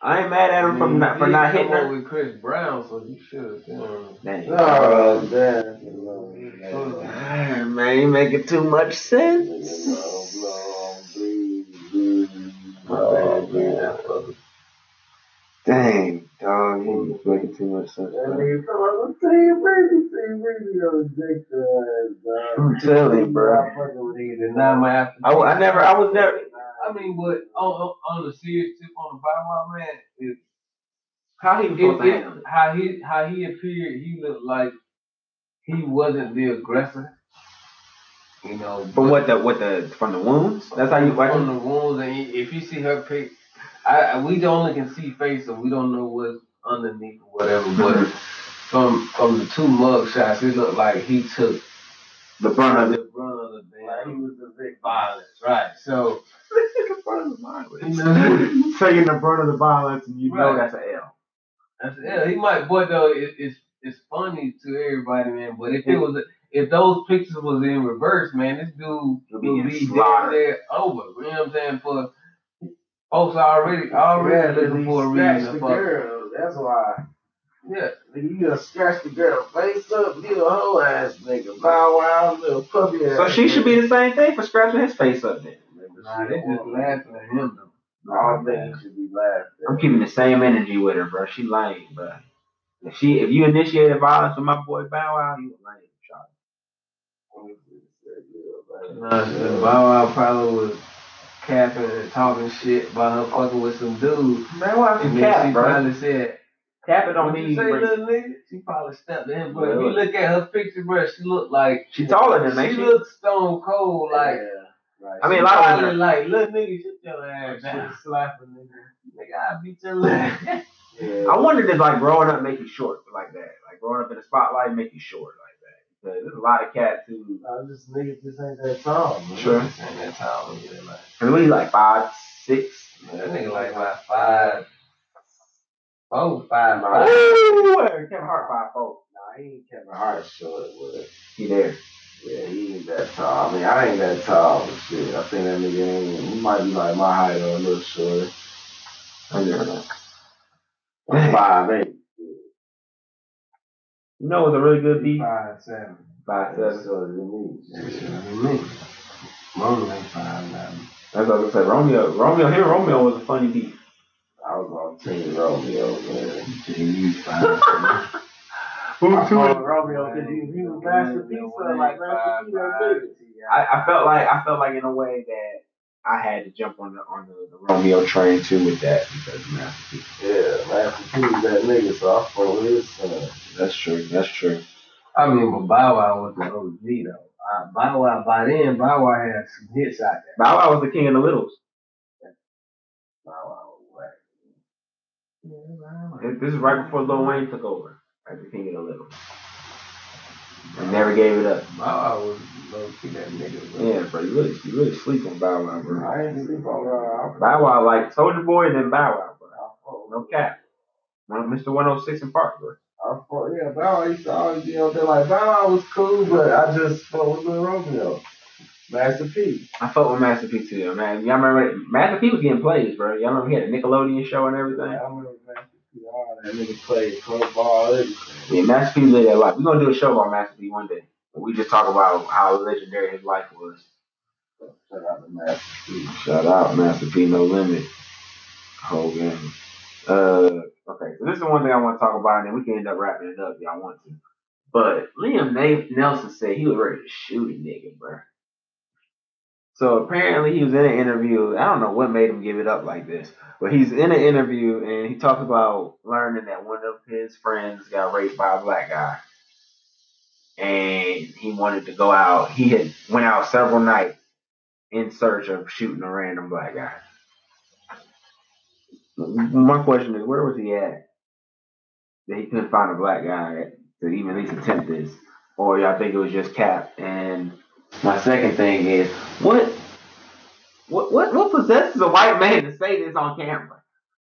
I ain't mad at him for not for not hitting her. with Chris Brown, so you should. have Dang. Oh, damn. Ah, man, you making too much sense. Blow, blow, breathe, breathe. Oh, man. Dang, dog, you making too much sense. Bro. nigga talking about Team Breezy, Team Breezy, yo, dick to ass, dog. I'm telling you, bro. I'm fucking with Now, after I, I never, I was never. I mean, but on, on, on the serious tip on the Bow Wow man, it, How he was it, supposed to it, handle it? how he how he appeared, he looked like he wasn't the aggressor. You know, From what the, what the, from the wounds? That's how you, from like, the wounds, and if you see her pic, I, I we only can see face, so we don't know what's underneath or whatever. But from from the two mug shots, it looked like he took the brunt of the it. brunt of the Like, he was the victim. violence, right? So (laughs) you know, Taking the brunt of the violence, and you know that's an L. That's, yeah, he might, but though it, it's it's funny to everybody, man. But if it was, if those pictures was in reverse, man, this dude would be be getting damn slaughtered. near over. You know what I'm saying? For folks already already Yeah, looking for a reason the to fuck. girl. That's why. Yeah, Nigga, you done scratched the girl face up, you a whole ass nigga. Bow wow, little puppy ass. So she should be the same thing for scratching his face up then. nah, they just laughing at him though. I don't think you should be laughing. I'm keeping the same energy with her, bro. She lame, bro. If she, if you initiated violence with my boy Bow Wow, you a lame shot. Nah, Bow Wow probably was capping and talking shit about her fucking with some dude. Man, why she then cap, she bro? probably said, Cap it on you me. say, little nigga? She probably stepped in, but if you look at her picture, bro, she look like She taller than me. she She looks stone cold. Like yeah, right. I mean, a lot of women. like little nigga, shut your ass down, slapping nigga. Nigga, I beat your ass. (laughs) yeah. (laughs) I wondered if like growing up make you short like that. Like growing up in the spotlight make you short like that. There's a lot of cats who. I just niggas just ain't that tall, man. Sure. Ain't that tall, yeah, like And we like five, six. that nigga like about five, four, five, Nah, five. Ooh, Kevin Hart five four. Nah, he ain't Kevin Hart short, but He there. yeah, he ain't that tall. I mean, I ain't that tall, but shit. I think that nigga ain't. He might be like my height or a little shorter. I never know. I'm five eight. You know, it's a really good beat. Five, seven. Five That's seven. shorter than me. That's what I mean. Mom ain't five, nine. That's what I was gonna say. Romeo, Romeo, here Romeo was a funny beat. I was on Team Romeo, man. You five, seven. (laughs) Who, I who, called Romeo because he, he was Master like Master P, that nigga. I, I felt like I felt like in a way that I had to jump on the on the, the Romeo train too with that because Master P. Yeah, Master P was that nigga, so I fuck with his son. That's true. That's true. I mean, but Bow Wow was the OG though. Uh, Bow Wow, by then, Bow Wow had some hits out there. Bow Wow was the king of the littles. Bow Wow was whack. This this is right before Lil Wayne took over as the king of the littles. And never gave it up. Bow Wow was low key that nigga. Bro. Yeah, bro, you really, you really sleep on Bow Wow, bro. I ain't sleep on Bow Wow. Bow Wow like Soldier Boy and then Bow Wow, bro. Wow. No cap. One Mr. 106 in Park, bro. I fuck, yeah, Bow Wow used to always be out there like, Bow Wow was cool, but I just fuck with Lil Romeo. Master P. I fuck with Master P too, man. Y'all remember Master P was getting plays, bro. Y'all remember he had a Nickelodeon show and everything. I remember Master P. All that nigga played football, everything. Yeah, Master P lived that life. We're gonna do a show about Master P one day. We just talk about how legendary his life was. Shout out to Master P. Shout out Master P No Limit. Game. Uh, okay, so this is the one thing I want to talk about, and then we can end up wrapping it up if y'all want to. But Liam Neeson said he was ready to shoot a nigga, bro. So apparently he was in an interview. I don't know what made him give it up like this, but he's in an interview and he talked about learning that one of his friends got raped by a black guy, and he wanted to go out. He had went out several nights in search of shooting a random black guy. My question is, where was he at that he couldn't find a black guy to even at least attempt this, or y'all think it was just cap? And my second thing is, what, what, what, what possesses a white man to say this on camera?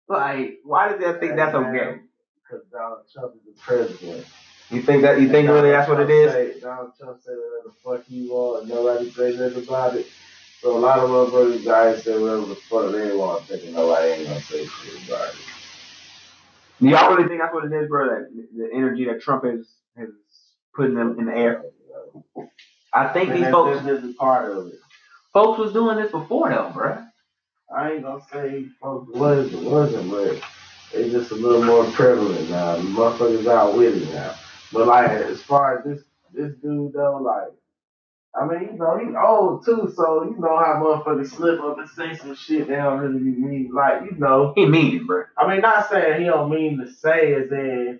Like, why does that think that's okay? Because Donald Trump is the president. You think that? You think really that's what it is? Donald Trump said whatever the fuck he want, and nobody say nothing about it. So a lot of motherfuckers guys say whatever the fuck they want, thinking nobody ain't gonna say shit about it. Do y'all really think that's what it is, bro? That the energy that Trump is has put in them in the air. I think And these folks just a part of it. folks was doing this before though, bro. I ain't gonna say folks was wasn't, but it's just a little more prevalent now. Motherfuckers out with it now. But like as far as this this dude though, like I mean, you know, he's old too, so you know how motherfuckers slip up and say some shit they don't really mean. Like, you know, He mean it, bro. I mean, not saying he don't mean to say as in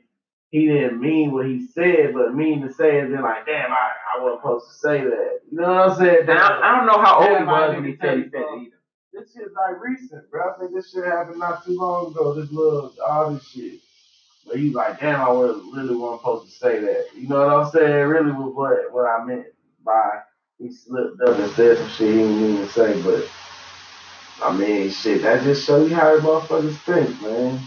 he didn't mean what he said, but mean to say as in like, damn, I, I wasn't supposed to say that. You know what I'm saying? And I, I don't know how old he was when he said he said it either. This shit like recent, bro. I think this shit happened not too long ago. This little all this shit. But he's like, damn, I was really wasn't supposed to say that. You know what I'm saying? Really was what what I meant by he slipped up and said some shit he didn't mean to say, but I mean shit, that just show you how motherfuckers think, man.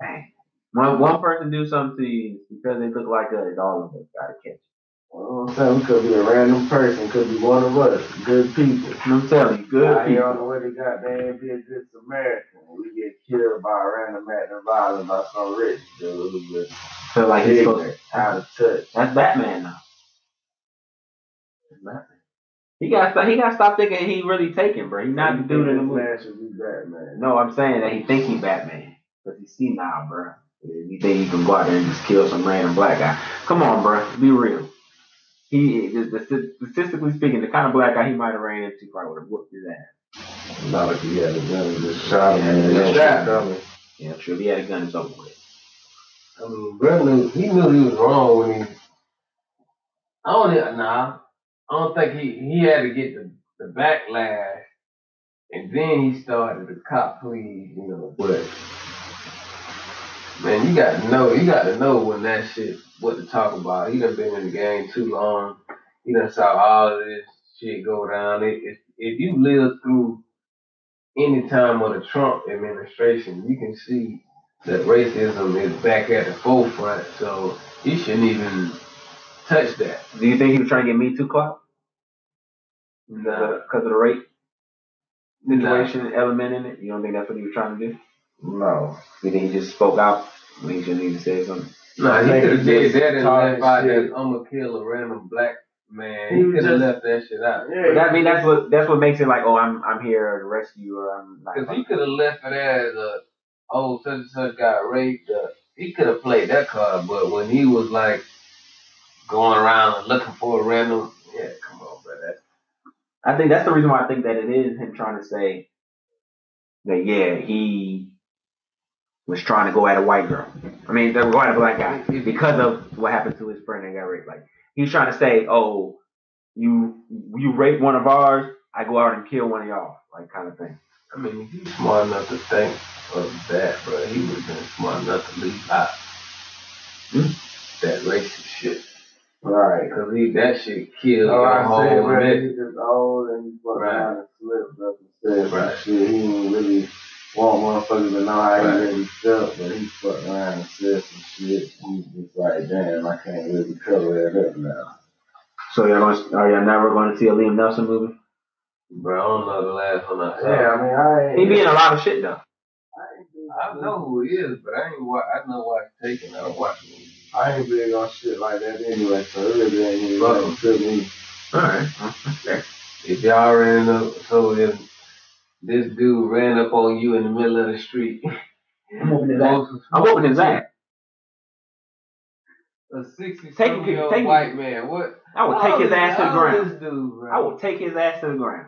Dang. When one person do something to you because they look like all of us gotta catch it. You know what I'm saying? We could be a random person, could be one of us, good people. I'm telling you, good Out here on people. the way to goddamn be a good Samaritan. We get killed by a random act of violence by some rich dude Feel like he's supposed out of touch. That's Batman now. That's Batman. He got to he got to stop thinking he really taking, bro. He's not the dude in the movie. man should be Batman. No, I'm saying that he think he Batman because he see now, bro. He think he can go out there and just kill some random black guy. Come on, bro. Be real. He, the, the, statistically speaking, the kind of black guy he might have ran into probably would have whooped his ass. Not like he had a gun and just shot him and Yeah, then shot shot him. Yeah, true. If he had a gun, it's over with. I mean, bro knew he knew he was wrong when he. I don't know. Nah, I don't think he he had to get the, the backlash, and then he started the cop plea. You know, but man, you got to know. You got to know when that shit what to talk about. He done been in the game too long. He done saw all of this shit go down. If if, if you live through any time of the Trump administration, you can see that racism is back at the forefront, so he shouldn't even touch that. Do you think he was trying to get me too clout Nah. because of the rape Nah. situation element in it? You don't think that's what he was trying to do? No. You think he just spoke out when he shouldn't even say something? Nah, I he think could have he did just that and left out that I'm gonna kill a random black man. He He could have left that shit out. Yeah, That I mean that's what that's what makes it like oh I'm I'm here to rescue you or I'm like Because he could have left it as a, oh, such and such got raped. Uh, he could have played that card, but when he was like going around and looking for a random, yeah, come on, bro. That, I think that's the reason why I think that it is him trying to say that yeah he was trying to go at a white girl. I mean go at a black guy because of what happened to his friend that got raped. Like he was trying to say oh you you rape one of ours I go out and kill one of y'all like kind of thing. I mean, if he's smart enough to think of that, bro, he would have been smart enough to leave out Hmm. that racist shit. Right. Because he that shit killed No, your I said, whole bro, message. he just old and he fucked Right. around and slipped up and said Right. shit. He didn't really want motherfuckers to know how Right. he really felt, but he fucked around and said some shit. He just like, damn, I can't really cover that up now. So y'all gonna, are y'all never going to see a Liam Neeson movie? Bro, I don't know the last one I saw. Yeah, I mean, I ain't. He be in a lot of shit though. I ain't, I know who he is, but I ain't wa- I know why he's taking. I don't watch him. I ain't big on shit like that anyway, so it really ain't even to me. All right, well, that's fair. If y'all ran up, so if this dude ran up on you in the middle of the street, (laughs) I'm whooping his ass. I'm whooping his ass. A sixty Take- something year old take- white man. What? I would take his ass to the ground. This dude, bro. I will take his ass to the ground.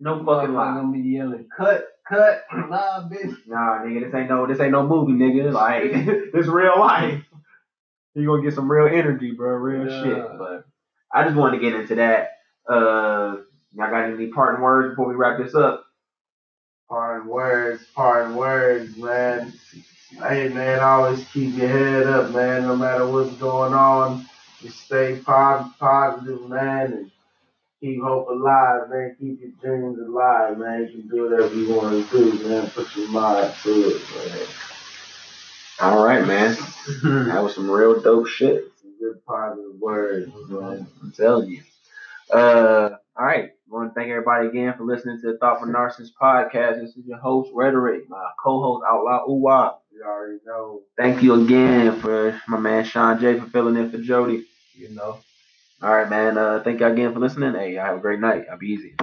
No Fucking fucking like lie. gonna be yelling, cut, cut, (clears throat) nah, bitch. Nah, nigga, this ain't no, this ain't no movie, nigga. Like, (laughs) this real life. (laughs) You gonna get some real energy, bro. Real Yeah. shit. But I just wanted to get into that. Uh, y'all got any parting words before we wrap this up? Parting words, parting words, man. Hey, man, always keep your head up, man. No matter what's going on, just stay po- positive, man, and keep hope alive, man. Keep your dreams alive, man. You can do whatever you want to do, man. Put your mind to it, man. All right, man. That was some real dope shit. Some good positive words, man. I'm telling you. Uh, all right. I want to thank everybody again for listening to the Thoughtful Narcissist podcast. This is your host, Rhetoric, my co-host, Outlaw Uwa. You already know, Thank you again for my man Sean J for filling in for Jody. you know. All right, man. Uh, thank you again for listening. Hey, y'all have a great night. I'll be easy.